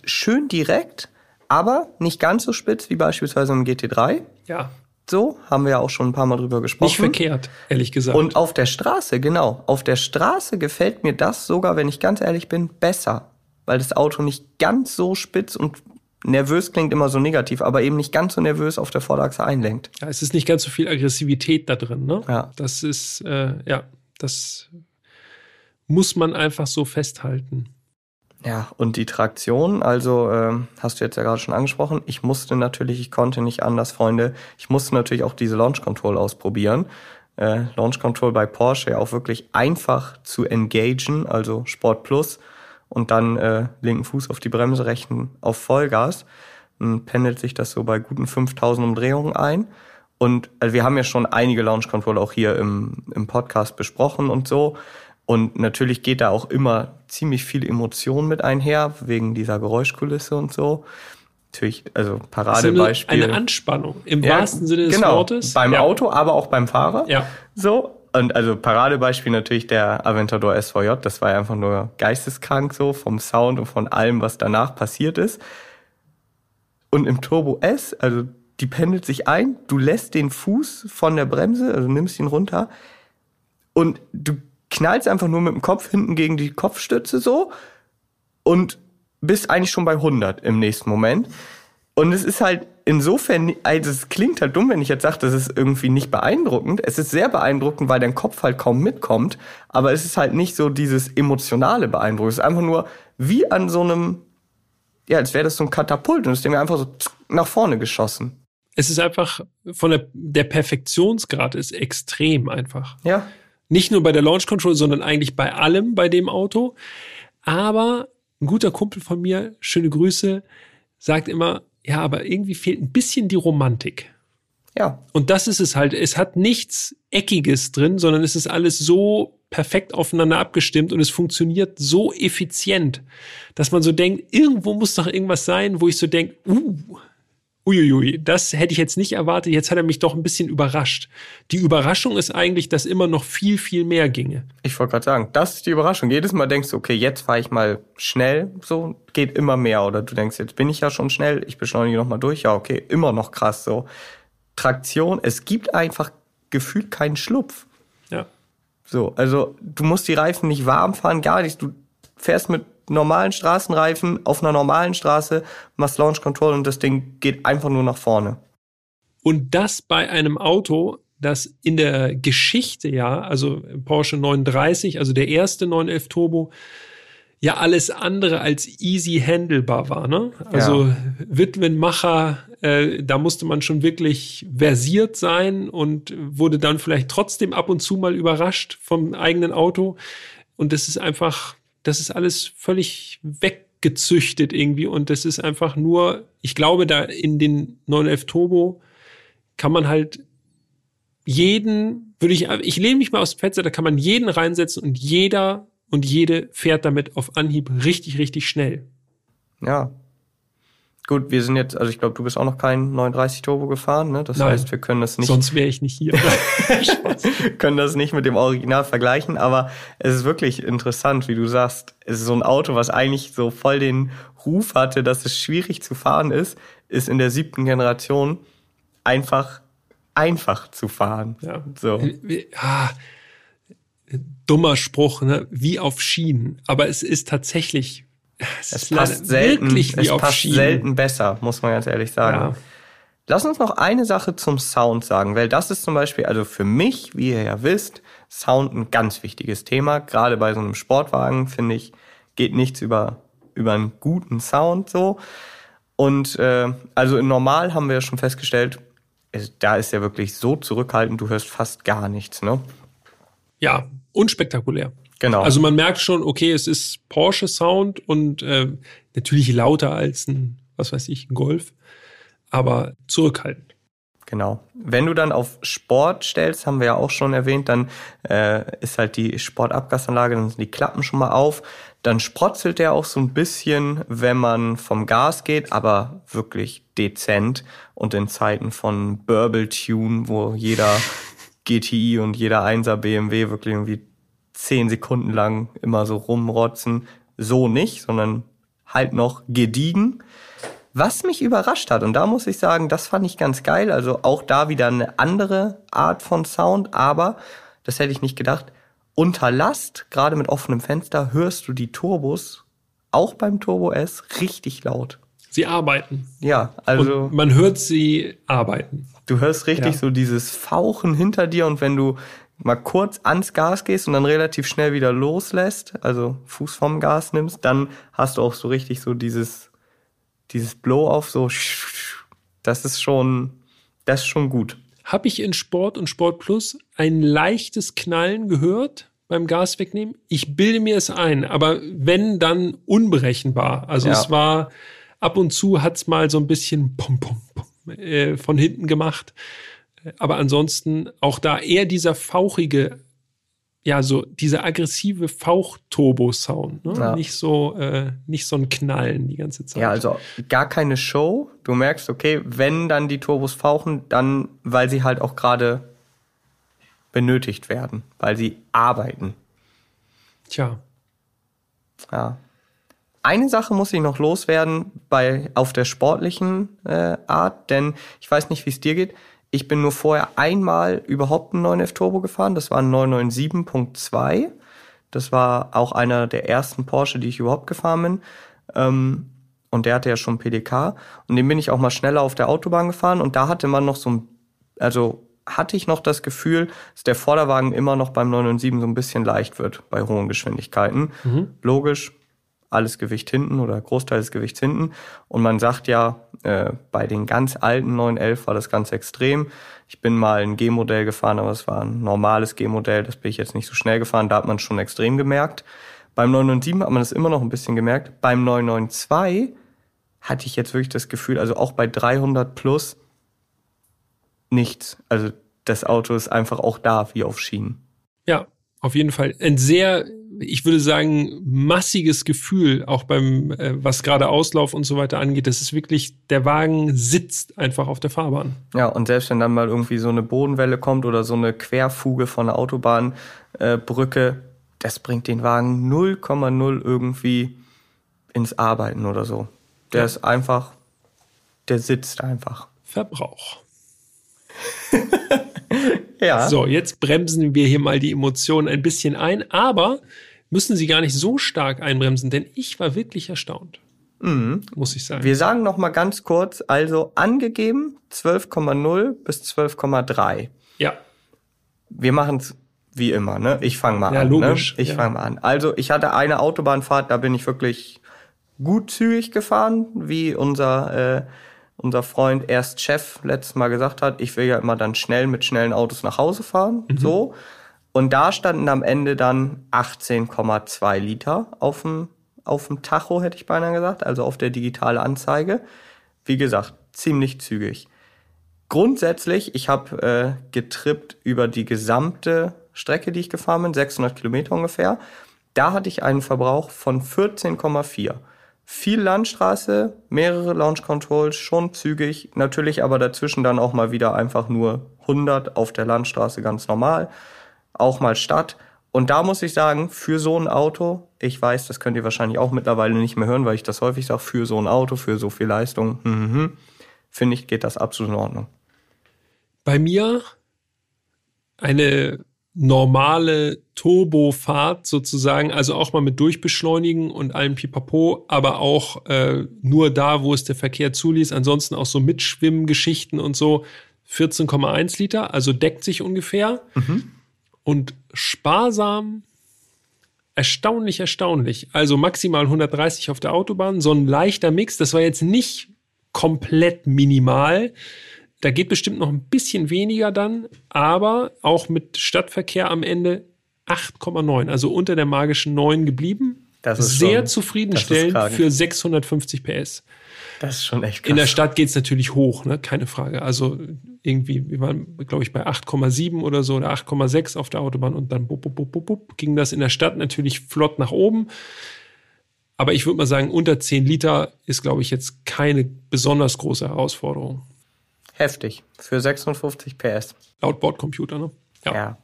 Speaker 1: schön direkt, aber nicht ganz so spitz wie beispielsweise im GT3.
Speaker 3: Ja.
Speaker 1: So, haben wir ja auch schon ein paar Mal drüber gesprochen.
Speaker 3: Nicht verkehrt, ehrlich gesagt.
Speaker 1: Und auf der Straße, genau, auf der Straße gefällt mir das sogar, wenn ich ganz ehrlich bin, besser. Weil das Auto nicht ganz so spitz und nervös klingt immer so negativ, aber eben nicht ganz so nervös auf der Vorderachse einlenkt.
Speaker 3: Ja, es ist nicht ganz so viel Aggressivität da drin, ne?
Speaker 1: Ja.
Speaker 3: Das ist, äh, ja, das muss man einfach so festhalten.
Speaker 1: Ja, und die Traktion, also äh, hast du jetzt ja gerade schon angesprochen, ich musste natürlich, ich konnte nicht anders, Freunde, ich musste natürlich auch diese Launch Control ausprobieren. Äh, Launch Control bei Porsche auch wirklich einfach zu engagen, also Sport Plus und dann äh, linken Fuß auf die Bremse, rechten auf Vollgas. Dann pendelt sich das so bei guten 5000 Umdrehungen ein. Und also wir haben ja schon einige Launch Control auch hier im, im Podcast besprochen und so. Und natürlich geht da auch immer ziemlich viel Emotion mit einher, wegen dieser Geräuschkulisse und so. Natürlich, also Paradebeispiel.
Speaker 3: Eine, eine Anspannung im ja, wahrsten Sinne des genau, Wortes.
Speaker 1: Beim ja. Auto, aber auch beim Fahrer.
Speaker 3: Ja.
Speaker 1: So. Und also Paradebeispiel natürlich der Aventador SVJ. Das war ja einfach nur geisteskrank so vom Sound und von allem, was danach passiert ist. Und im Turbo S, also die pendelt sich ein, du lässt den Fuß von der Bremse, also nimmst ihn runter und du knallst einfach nur mit dem Kopf hinten gegen die Kopfstütze so und bist eigentlich schon bei 100 im nächsten Moment. Und es ist halt insofern, also es klingt halt dumm, wenn ich jetzt sage, das ist irgendwie nicht beeindruckend. Es ist sehr beeindruckend, weil dein Kopf halt kaum mitkommt. Aber es ist halt nicht so dieses emotionale Beeindrucken. Es ist einfach nur wie an so einem, ja, als wäre das so ein Katapult und das Ding einfach so nach vorne geschossen.
Speaker 3: Es ist einfach von der, der Perfektionsgrad ist extrem einfach.
Speaker 1: Ja.
Speaker 3: Nicht nur bei der Launch Control, sondern eigentlich bei allem bei dem Auto. Aber ein guter Kumpel von mir, schöne Grüße, sagt immer, ja, aber irgendwie fehlt ein bisschen die Romantik.
Speaker 1: Ja.
Speaker 3: Und das ist es halt. Es hat nichts Eckiges drin, sondern es ist alles so perfekt aufeinander abgestimmt und es funktioniert so effizient, dass man so denkt, irgendwo muss doch irgendwas sein, wo ich so denke, uh, uiuiui, das hätte ich jetzt nicht erwartet, jetzt hat er mich doch ein bisschen überrascht. Die Überraschung ist eigentlich, dass immer noch viel, viel mehr ginge.
Speaker 1: Ich wollte gerade sagen, das ist die Überraschung. Jedes Mal denkst du, okay, jetzt fahre ich mal schnell, so geht immer mehr. Oder du denkst, jetzt bin ich ja schon schnell, ich beschleunige nochmal durch, ja, okay, immer noch krass so. Traktion, es gibt einfach gefühlt keinen Schlupf.
Speaker 3: Ja.
Speaker 1: So, also du musst die Reifen nicht warm fahren, gar nichts. Du fährst mit normalen Straßenreifen auf einer normalen Straße, machst Launch Control und das Ding geht einfach nur nach vorne.
Speaker 3: Und das bei einem Auto, das in der Geschichte ja, also Porsche 930, also der erste 911 Turbo, ja alles andere als easy handelbar war. Ne? Also ja. Witwenmacher, äh, da musste man schon wirklich versiert sein und wurde dann vielleicht trotzdem ab und zu mal überrascht vom eigenen Auto. Und das ist einfach, das ist alles völlig weggezüchtet irgendwie. Und das ist einfach nur, ich glaube, da in den 911 Turbo kann man halt jeden, würde ich, ich lehne mich mal aus dem Fenster, da kann man jeden reinsetzen und jeder und jede fährt damit auf Anhieb richtig, richtig schnell.
Speaker 1: Ja. Gut, wir sind jetzt, also ich glaube, du bist auch noch kein 39 Turbo gefahren, ne? Das
Speaker 3: Nein,
Speaker 1: heißt, wir können das nicht.
Speaker 3: Sonst wäre ich nicht hier.
Speaker 1: können das nicht mit dem Original vergleichen, aber es ist wirklich interessant, wie du sagst. Es ist so ein Auto, was eigentlich so voll den Ruf hatte, dass es schwierig zu fahren ist, ist in der siebten Generation einfach einfach zu fahren.
Speaker 3: Ja. So. Ah, dummer Spruch, ne? wie auf Schienen. Aber es ist tatsächlich,
Speaker 1: es, es passt selten, es passt Schienen. selten besser, muss man ganz ehrlich sagen. Ja. Lass uns noch eine Sache zum Sound sagen, weil das ist zum Beispiel, also für mich, wie ihr ja wisst, Sound ein ganz wichtiges Thema. Gerade bei so einem Sportwagen, finde ich, geht nichts über, über einen guten Sound so. Und äh, also in normal haben wir ja schon festgestellt, da ist ja wirklich so zurückhaltend, du hörst fast gar nichts, ne?
Speaker 3: Ja, unspektakulär.
Speaker 1: Genau.
Speaker 3: Also man merkt schon, okay, es ist Porsche Sound und äh, natürlich lauter als ein, was weiß ich, ein Golf, aber zurückhaltend.
Speaker 1: Genau. Wenn du dann auf Sport stellst, haben wir ja auch schon erwähnt, dann äh, ist halt die Sportabgasanlage, dann sind die Klappen schon mal auf. Dann sprotzelt der auch so ein bisschen, wenn man vom Gas geht, aber wirklich dezent. Und in Zeiten von Burble Tune, wo jeder GTI und jeder 1er BMW wirklich irgendwie zehn Sekunden lang immer so rumrotzen. So nicht, sondern halt noch gediegen. Was mich überrascht hat, und da muss ich sagen, das fand ich ganz geil, also auch da wieder eine andere Art von Sound, aber das hätte ich nicht gedacht. Unter Last, gerade mit offenem Fenster, hörst du die Turbos, auch beim Turbo S, richtig laut.
Speaker 3: Sie arbeiten.
Speaker 1: Ja, also.
Speaker 3: Und man hört sie arbeiten.
Speaker 1: Du hörst richtig ja. so dieses Fauchen hinter dir und wenn du mal kurz ans Gas gehst und dann relativ schnell wieder loslässt, also Fuß vom Gas nimmst, dann hast du auch so richtig so dieses, dieses Blow-off, so, das ist schon, das ist schon gut.
Speaker 3: Habe ich in Sport und Sport Plus ein leichtes Knallen gehört beim Gas wegnehmen? Ich bilde mir es ein, aber wenn, dann unberechenbar. Also ja. es war, ab und zu hat's mal so ein bisschen pom, pom, pom äh, von hinten gemacht. Aber ansonsten auch da eher dieser fauchige, ja, so dieser aggressive Fauch-Turbo-Sound. Ne? Ja. Nicht so, äh, nicht so ein Knallen die ganze Zeit.
Speaker 1: Ja, also gar keine Show. Du merkst, okay, wenn dann die Turbos fauchen, dann, weil sie halt auch gerade benötigt werden, weil sie arbeiten.
Speaker 3: Tja.
Speaker 1: Ja. Eine Sache muss ich noch loswerden bei auf der sportlichen äh, Art, denn ich weiß nicht, wie es dir geht. Ich bin nur vorher einmal überhaupt einen 9F Turbo gefahren. Das war ein 997.2. Das war auch einer der ersten Porsche, die ich überhaupt gefahren bin. Ähm, und der hatte ja schon PDK. Und den bin ich auch mal schneller auf der Autobahn gefahren. Und da hatte man noch so ein, also hatte ich noch das Gefühl, dass der Vorderwagen immer noch beim 997 so ein bisschen leicht wird bei hohen Geschwindigkeiten. Mhm. Logisch, alles Gewicht hinten oder Großteil des Gewichts hinten. Und man sagt ja, äh, bei den ganz alten 911 war das ganz extrem. Ich bin mal ein G-Modell gefahren, aber es war ein normales G-Modell, das bin ich jetzt nicht so schnell gefahren, da hat man schon extrem gemerkt. Beim 997 hat man das immer noch ein bisschen gemerkt. Beim 992 hatte ich jetzt wirklich das Gefühl, also auch bei 300 plus, nichts. Also das Auto ist einfach auch da, wie auf Schienen.
Speaker 3: Ja, auf jeden Fall. Ein sehr ich würde sagen, massiges Gefühl, auch beim, äh, was gerade Auslauf und so weiter angeht. Das ist wirklich, der Wagen sitzt einfach auf der Fahrbahn.
Speaker 1: Ja, und selbst wenn dann mal irgendwie so eine Bodenwelle kommt oder so eine Querfuge von der Autobahnbrücke, äh, das bringt den Wagen 0,0 irgendwie ins Arbeiten oder so. Der ja. ist einfach, der sitzt einfach.
Speaker 3: Verbrauch.
Speaker 1: ja.
Speaker 3: So, jetzt bremsen wir hier mal die Emotionen ein bisschen ein, aber müssen sie gar nicht so stark einbremsen, denn ich war wirklich erstaunt.
Speaker 1: Mhm.
Speaker 3: Muss ich sagen.
Speaker 1: Wir sagen noch mal ganz kurz, also angegeben 12,0 bis 12,3.
Speaker 3: Ja.
Speaker 1: Wir machen es wie immer, ne? Ich fange mal
Speaker 3: Ja,
Speaker 1: an.
Speaker 3: logisch,
Speaker 1: Ne? Ich
Speaker 3: ja.
Speaker 1: fange mal an. Also ich hatte eine Autobahnfahrt, da bin ich wirklich gut zügig gefahren, wie unser äh, unser Freund erst Chef letztes Mal gesagt hat. Ich will ja immer dann schnell mit schnellen Autos nach Hause fahren,
Speaker 3: Mhm.
Speaker 1: so. Und da standen am Ende dann 18,2 Liter auf dem auf dem Tacho, hätte ich beinahe gesagt, also auf der digitale Anzeige. Wie gesagt, ziemlich zügig. Grundsätzlich, ich habe äh, getrippt über die gesamte Strecke, die ich gefahren bin, 600 Kilometer ungefähr. Da hatte ich einen Verbrauch von 14,4. Viel Landstraße, mehrere Launch Controls, schon zügig. Natürlich aber dazwischen dann auch mal wieder einfach nur 100 auf der Landstraße ganz normal. Auch mal Stadt. Und da muss ich sagen, für so ein Auto, ich weiß, das könnt ihr wahrscheinlich auch mittlerweile nicht mehr hören, weil ich das häufig sage, für so ein Auto, für so viel Leistung, mhm, finde ich, geht das absolut in Ordnung.
Speaker 3: Bei mir eine normale Turbofahrt sozusagen, also auch mal mit Durchbeschleunigen und allem Pipapo, aber auch äh, nur da, wo es der Verkehr zuließ, ansonsten auch so Mitschwimmgeschichten und so. 14,1 Liter, also deckt sich ungefähr. Und sparsam, erstaunlich, erstaunlich. Also maximal 130 auf der Autobahn, so ein leichter Mix. Das war jetzt nicht komplett minimal. Da geht bestimmt noch ein bisschen weniger dann, aber auch mit Stadtverkehr am Ende 8,9, also unter der magischen 9 geblieben.
Speaker 1: Das ist
Speaker 3: Sehr
Speaker 1: schon-
Speaker 3: zufriedenstellend
Speaker 1: das ist
Speaker 3: für 650 PS.
Speaker 1: Das ist schon echt krass.
Speaker 3: In der Stadt geht's natürlich hoch, ne? keine Frage. Also irgendwie, wir waren, glaube ich, bei 8,7 oder so oder 8,6 auf der Autobahn und dann bup, bup, bup, bup, bup, ging das in der Stadt natürlich flott nach oben. Aber ich würde mal sagen, unter 10 Liter ist, glaube ich, jetzt keine besonders große Herausforderung.
Speaker 1: Heftig. Für 56 PS.
Speaker 3: Laut Bordcomputer, ne?
Speaker 1: Ja.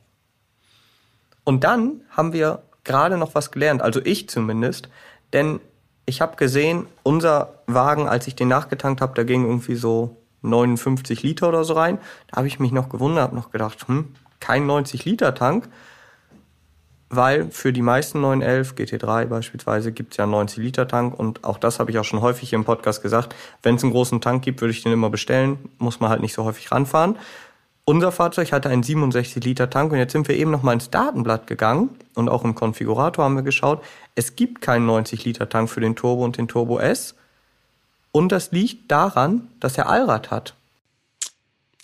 Speaker 1: Und dann haben wir gerade noch was gelernt, also ich zumindest, denn ich habe gesehen, unser Wagen, als ich den nachgetankt habe, da ging irgendwie so 59 Liter oder so rein. Da habe ich mich noch gewundert, habe noch gedacht, hm, kein 90 Liter Tank, weil für die meisten 911 GT3 beispielsweise gibt's ja einen 90 Liter Tank und auch das habe ich auch schon häufig im Podcast gesagt. Wenn es einen großen Tank gibt, würde ich den immer bestellen, muss man halt nicht so häufig ranfahren. Unser Fahrzeug hatte einen 67 Liter Tank und jetzt sind wir eben noch mal ins Datenblatt gegangen und auch im Konfigurator haben wir geschaut. Es gibt keinen 90 Liter Tank für den Turbo und den Turbo S. Und das liegt daran, dass er Allrad hat.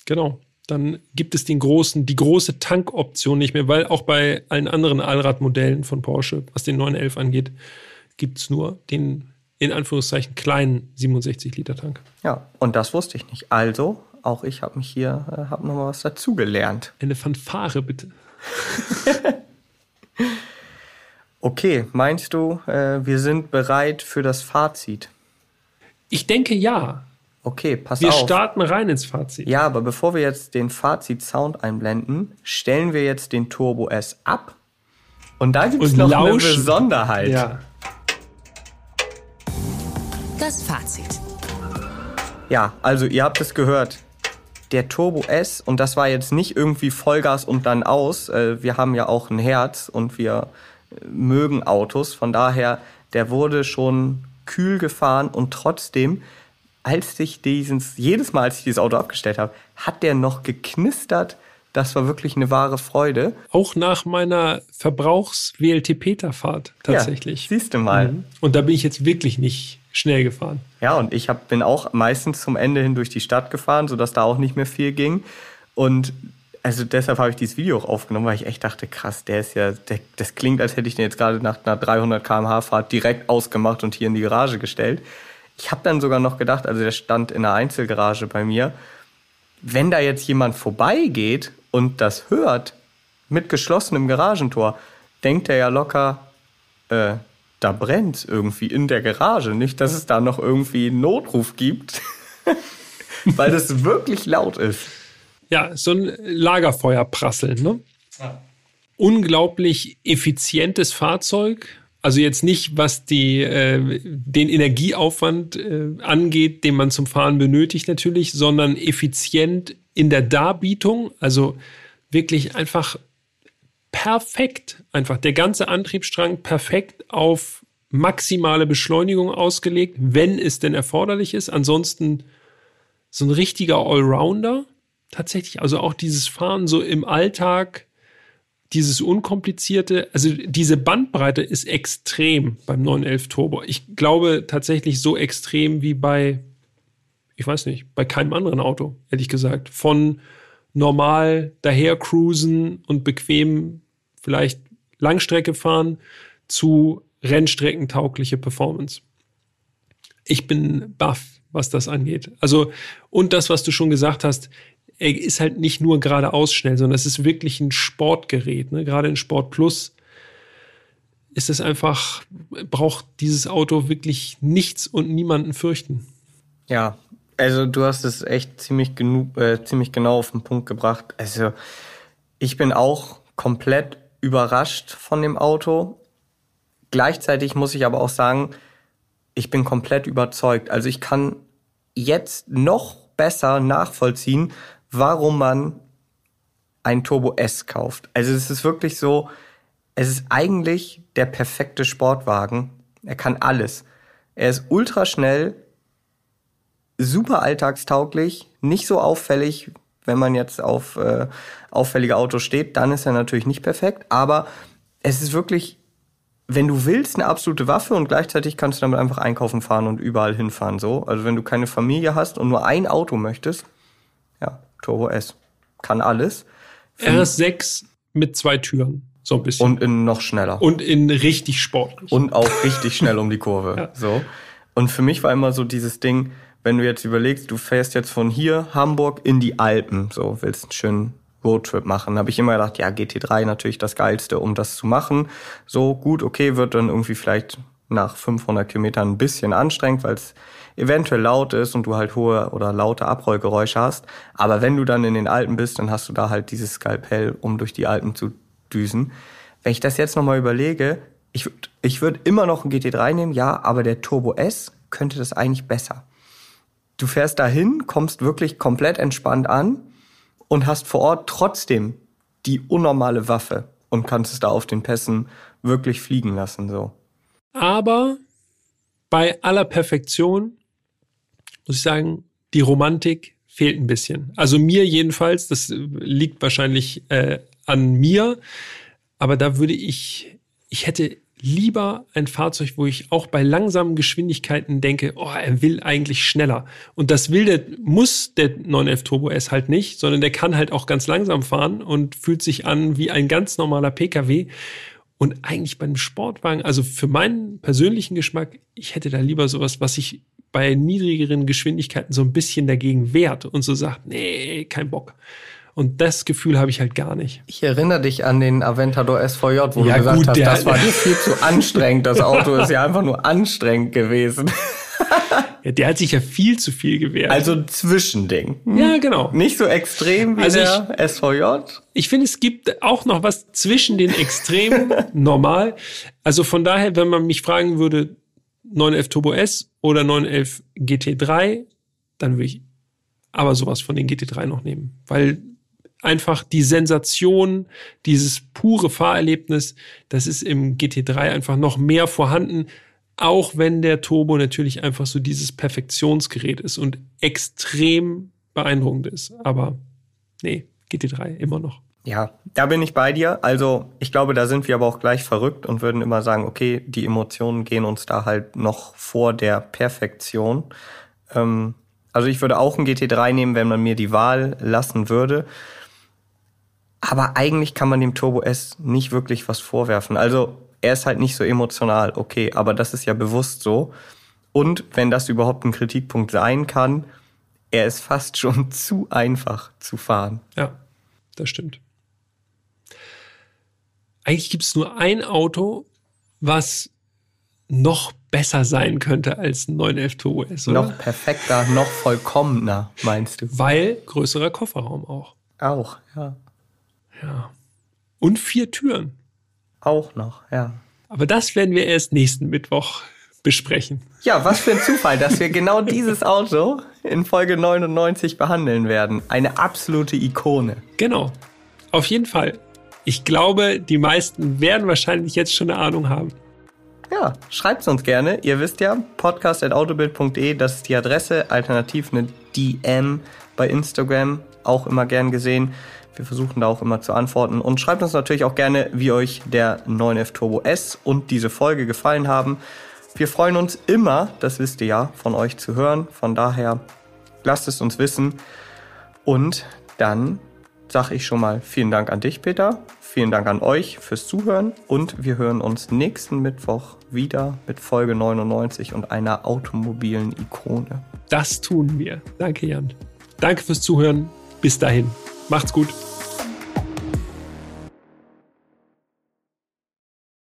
Speaker 3: Genau. Dann gibt es den großen, die große Tankoption nicht mehr, weil auch bei allen anderen Allradmodellen von Porsche, was den 911 angeht, gibt's nur den in Anführungszeichen kleinen 67 Liter Tank.
Speaker 1: Ja, und das wusste ich nicht. Also, auch ich habe mich hier, äh, habe noch mal was dazugelernt.
Speaker 3: Eine Fanfare bitte.
Speaker 1: Okay, meinst du, äh, wir sind bereit für das Fazit?
Speaker 3: Ich denke ja.
Speaker 1: Okay, pass
Speaker 3: Wir
Speaker 1: auf.
Speaker 3: starten rein ins Fazit.
Speaker 1: Ja, aber bevor wir jetzt den Fazit-Sound einblenden, stellen wir jetzt den Turbo S ab. Und da gibt's
Speaker 3: Und
Speaker 1: noch
Speaker 3: lauschen.
Speaker 1: eine Besonderheit.
Speaker 3: ja.
Speaker 2: Das Fazit.
Speaker 1: Ja, also ihr habt es gehört. Der Turbo S, und das war jetzt nicht irgendwie Vollgas und dann aus. Äh, wir haben ja auch ein Herz und wir äh, mögen Autos. Von daher, der wurde schon kühl gefahren und trotzdem, als ich dieses, jedes Mal, als ich dieses Auto abgestellt habe, hat der noch geknistert. Das war wirklich eine wahre Freude.
Speaker 3: Auch nach meiner Verbrauchs-WLTP-Fahrt tatsächlich.
Speaker 1: Ja, siehst du mal.
Speaker 3: Mhm. Und da bin ich jetzt wirklich nicht schnell gefahren.
Speaker 1: Ja, und ich hab, bin auch meistens zum Ende hin durch die Stadt gefahren, sodass da auch nicht mehr viel ging. Und also deshalb habe ich dieses Video auch aufgenommen, weil ich echt dachte, krass, der ist ja, der, das klingt, als hätte ich den jetzt gerade nach einer 300 km/h Fahrt direkt ausgemacht und hier in die Garage gestellt. Ich habe dann sogar noch gedacht, also der stand in einer Einzelgarage bei mir, wenn da jetzt jemand vorbeigeht und das hört mit geschlossenem Garagentor, denkt er ja locker, äh, da brennt irgendwie in der Garage. Nicht, dass es da noch irgendwie einen Notruf gibt, weil das wirklich laut ist.
Speaker 3: Ja, so ein Lagerfeuerprasseln, ne? Unglaublich effizientes Fahrzeug. Also jetzt nicht, was die, äh, den Energieaufwand äh, angeht, den man zum Fahren benötigt natürlich, sondern effizient in der Darbietung. Also wirklich einfach perfekt. Einfach der ganze Antriebsstrang perfekt auf maximale Beschleunigung ausgelegt, wenn es denn erforderlich ist. Ansonsten so ein richtiger Allrounder tatsächlich. Also auch dieses Fahren so im Alltag dieses unkomplizierte, also diese Bandbreite ist extrem beim 911 Turbo. Ich glaube tatsächlich so extrem wie bei, ich weiß nicht, bei keinem anderen Auto, ehrlich gesagt. Von normal daher cruisen und bequem vielleicht Langstrecke fahren zu rennstreckentaugliche Performance. Ich bin baff, was das angeht. Also, und das, was du schon gesagt hast, er ist halt nicht nur geradeaus schnell, sondern es ist wirklich ein Sportgerät. Ne? Gerade in Sport Plus ist es einfach, braucht dieses Auto wirklich nichts und niemanden fürchten.
Speaker 1: Ja, also du hast es echt ziemlich genug, äh, ziemlich genau auf den Punkt gebracht. Also ich bin auch komplett überrascht von dem Auto. Gleichzeitig muss ich aber auch sagen, ich bin komplett überzeugt. Also ich kann jetzt noch besser nachvollziehen, warum man ein Turbo S kauft. Also es ist wirklich so, es ist eigentlich der perfekte Sportwagen. Er kann alles. Er ist ultra schnell, super alltagstauglich, nicht so auffällig, wenn man jetzt auf äh, auffällige Autos steht, dann ist er natürlich nicht perfekt, aber es ist wirklich, wenn du willst, eine absolute Waffe und gleichzeitig kannst du damit einfach einkaufen fahren und überall hinfahren so. Also wenn du keine Familie hast und nur ein Auto möchtest, ja, Turbo S. Kann alles.
Speaker 3: RS6 mit zwei Türen. So ein bisschen.
Speaker 1: Und in noch schneller.
Speaker 3: Und in richtig sportlich.
Speaker 1: Und auch richtig schnell um die Kurve. ja. So. Und für mich war immer so dieses Ding, wenn du jetzt überlegst, du fährst jetzt von hier Hamburg in die Alpen, so willst einen schönen Roadtrip machen, habe ich immer gedacht, ja, GT3 natürlich das geilste, um das zu machen. So gut, okay, wird dann irgendwie vielleicht nach 500 Kilometern ein bisschen anstrengend, weil es eventuell laut ist und du halt hohe oder laute Abrollgeräusche hast. Aber wenn du dann in den Alpen bist, dann hast du da halt dieses Skalpell, um durch die Alpen zu düsen. Wenn ich das jetzt nochmal überlege, ich, ich würde immer noch ein GT3 nehmen, ja, aber der Turbo S könnte das eigentlich besser. Du fährst dahin, kommst wirklich komplett entspannt an und hast vor Ort trotzdem die unnormale Waffe und kannst es da auf den Pässen wirklich fliegen lassen, so.
Speaker 3: Aber bei aller Perfektion muss ich sagen, die Romantik fehlt ein bisschen. Also mir jedenfalls, das liegt wahrscheinlich äh, an mir, aber da würde ich, ich hätte lieber ein Fahrzeug, wo ich auch bei langsamen Geschwindigkeiten denke, oh, er will eigentlich schneller. Und das will der, muss der 911 Turbo S halt nicht, sondern der kann halt auch ganz langsam fahren und fühlt sich an wie ein ganz normaler PKW. Und eigentlich beim Sportwagen, also für meinen persönlichen Geschmack, ich hätte da lieber sowas, was sich bei niedrigeren Geschwindigkeiten so ein bisschen dagegen wehrt und so sagt, nee, kein Bock. Und das Gefühl habe ich halt gar nicht.
Speaker 1: Ich erinnere dich an den Aventador SVJ, wo ja, du gesagt gut, hast, das war viel zu anstrengend. Das Auto ist ja einfach nur anstrengend gewesen.
Speaker 3: ja, der hat sich ja viel zu viel gewehrt.
Speaker 1: Also ein Zwischending.
Speaker 3: Hm? Ja, genau.
Speaker 1: Nicht so extrem wie also der ich, SVJ.
Speaker 3: Ich finde, es gibt auch noch was zwischen den Extremen normal. Also von daher, wenn man mich fragen würde, 911 Turbo S oder 911 GT3, dann würde ich aber sowas von den GT3 noch nehmen, weil einfach die Sensation, dieses pure Fahrerlebnis, das ist im GT3 einfach noch mehr vorhanden, auch wenn der Turbo natürlich einfach so dieses Perfektionsgerät ist und extrem beeindruckend ist. Aber nee, GT3 immer noch.
Speaker 1: Ja, da bin ich bei dir. Also ich glaube, da sind wir aber auch gleich verrückt und würden immer sagen, okay, die Emotionen gehen uns da halt noch vor der Perfektion. Ähm, also ich würde auch ein GT3 nehmen, wenn man mir die Wahl lassen würde. Aber eigentlich kann man dem Turbo S nicht wirklich was vorwerfen. Also er ist halt nicht so emotional, okay, aber das ist ja bewusst so. Und wenn das überhaupt ein Kritikpunkt sein kann, er ist fast schon zu einfach zu fahren.
Speaker 3: Ja, das stimmt eigentlich gibt es nur ein Auto, was noch besser sein könnte als ein 911 Turbo S,
Speaker 1: oder? Noch perfekter, noch vollkommener, meinst du?
Speaker 3: Weil größerer Kofferraum auch.
Speaker 1: Auch, ja.
Speaker 3: Ja. Und vier Türen.
Speaker 1: Auch noch, ja.
Speaker 3: Aber das werden wir erst nächsten Mittwoch besprechen.
Speaker 1: Ja, was für ein Zufall, dass wir genau dieses Auto in Folge 99 behandeln werden. Eine absolute Ikone.
Speaker 3: Genau. Auf jeden Fall. Ich glaube, die meisten werden wahrscheinlich jetzt schon eine Ahnung haben.
Speaker 1: Ja, schreibt es uns gerne. Ihr wisst ja, podcast.autobild.de, das ist die Adresse. Alternativ eine DM bei Instagram, auch immer gern gesehen. Wir versuchen da auch immer zu antworten und schreibt uns natürlich auch gerne, wie euch der 9F Turbo S und diese Folge gefallen haben. Wir freuen uns immer, das wisst ihr ja, von euch zu hören. Von daher lasst es uns wissen. Und dann sage ich schon mal vielen Dank an dich, Peter. Vielen Dank an euch fürs Zuhören und wir hören uns nächsten Mittwoch wieder mit Folge 99 und einer automobilen Ikone.
Speaker 3: Das tun wir. Danke, Jan. Danke fürs Zuhören. Bis dahin. Macht's gut.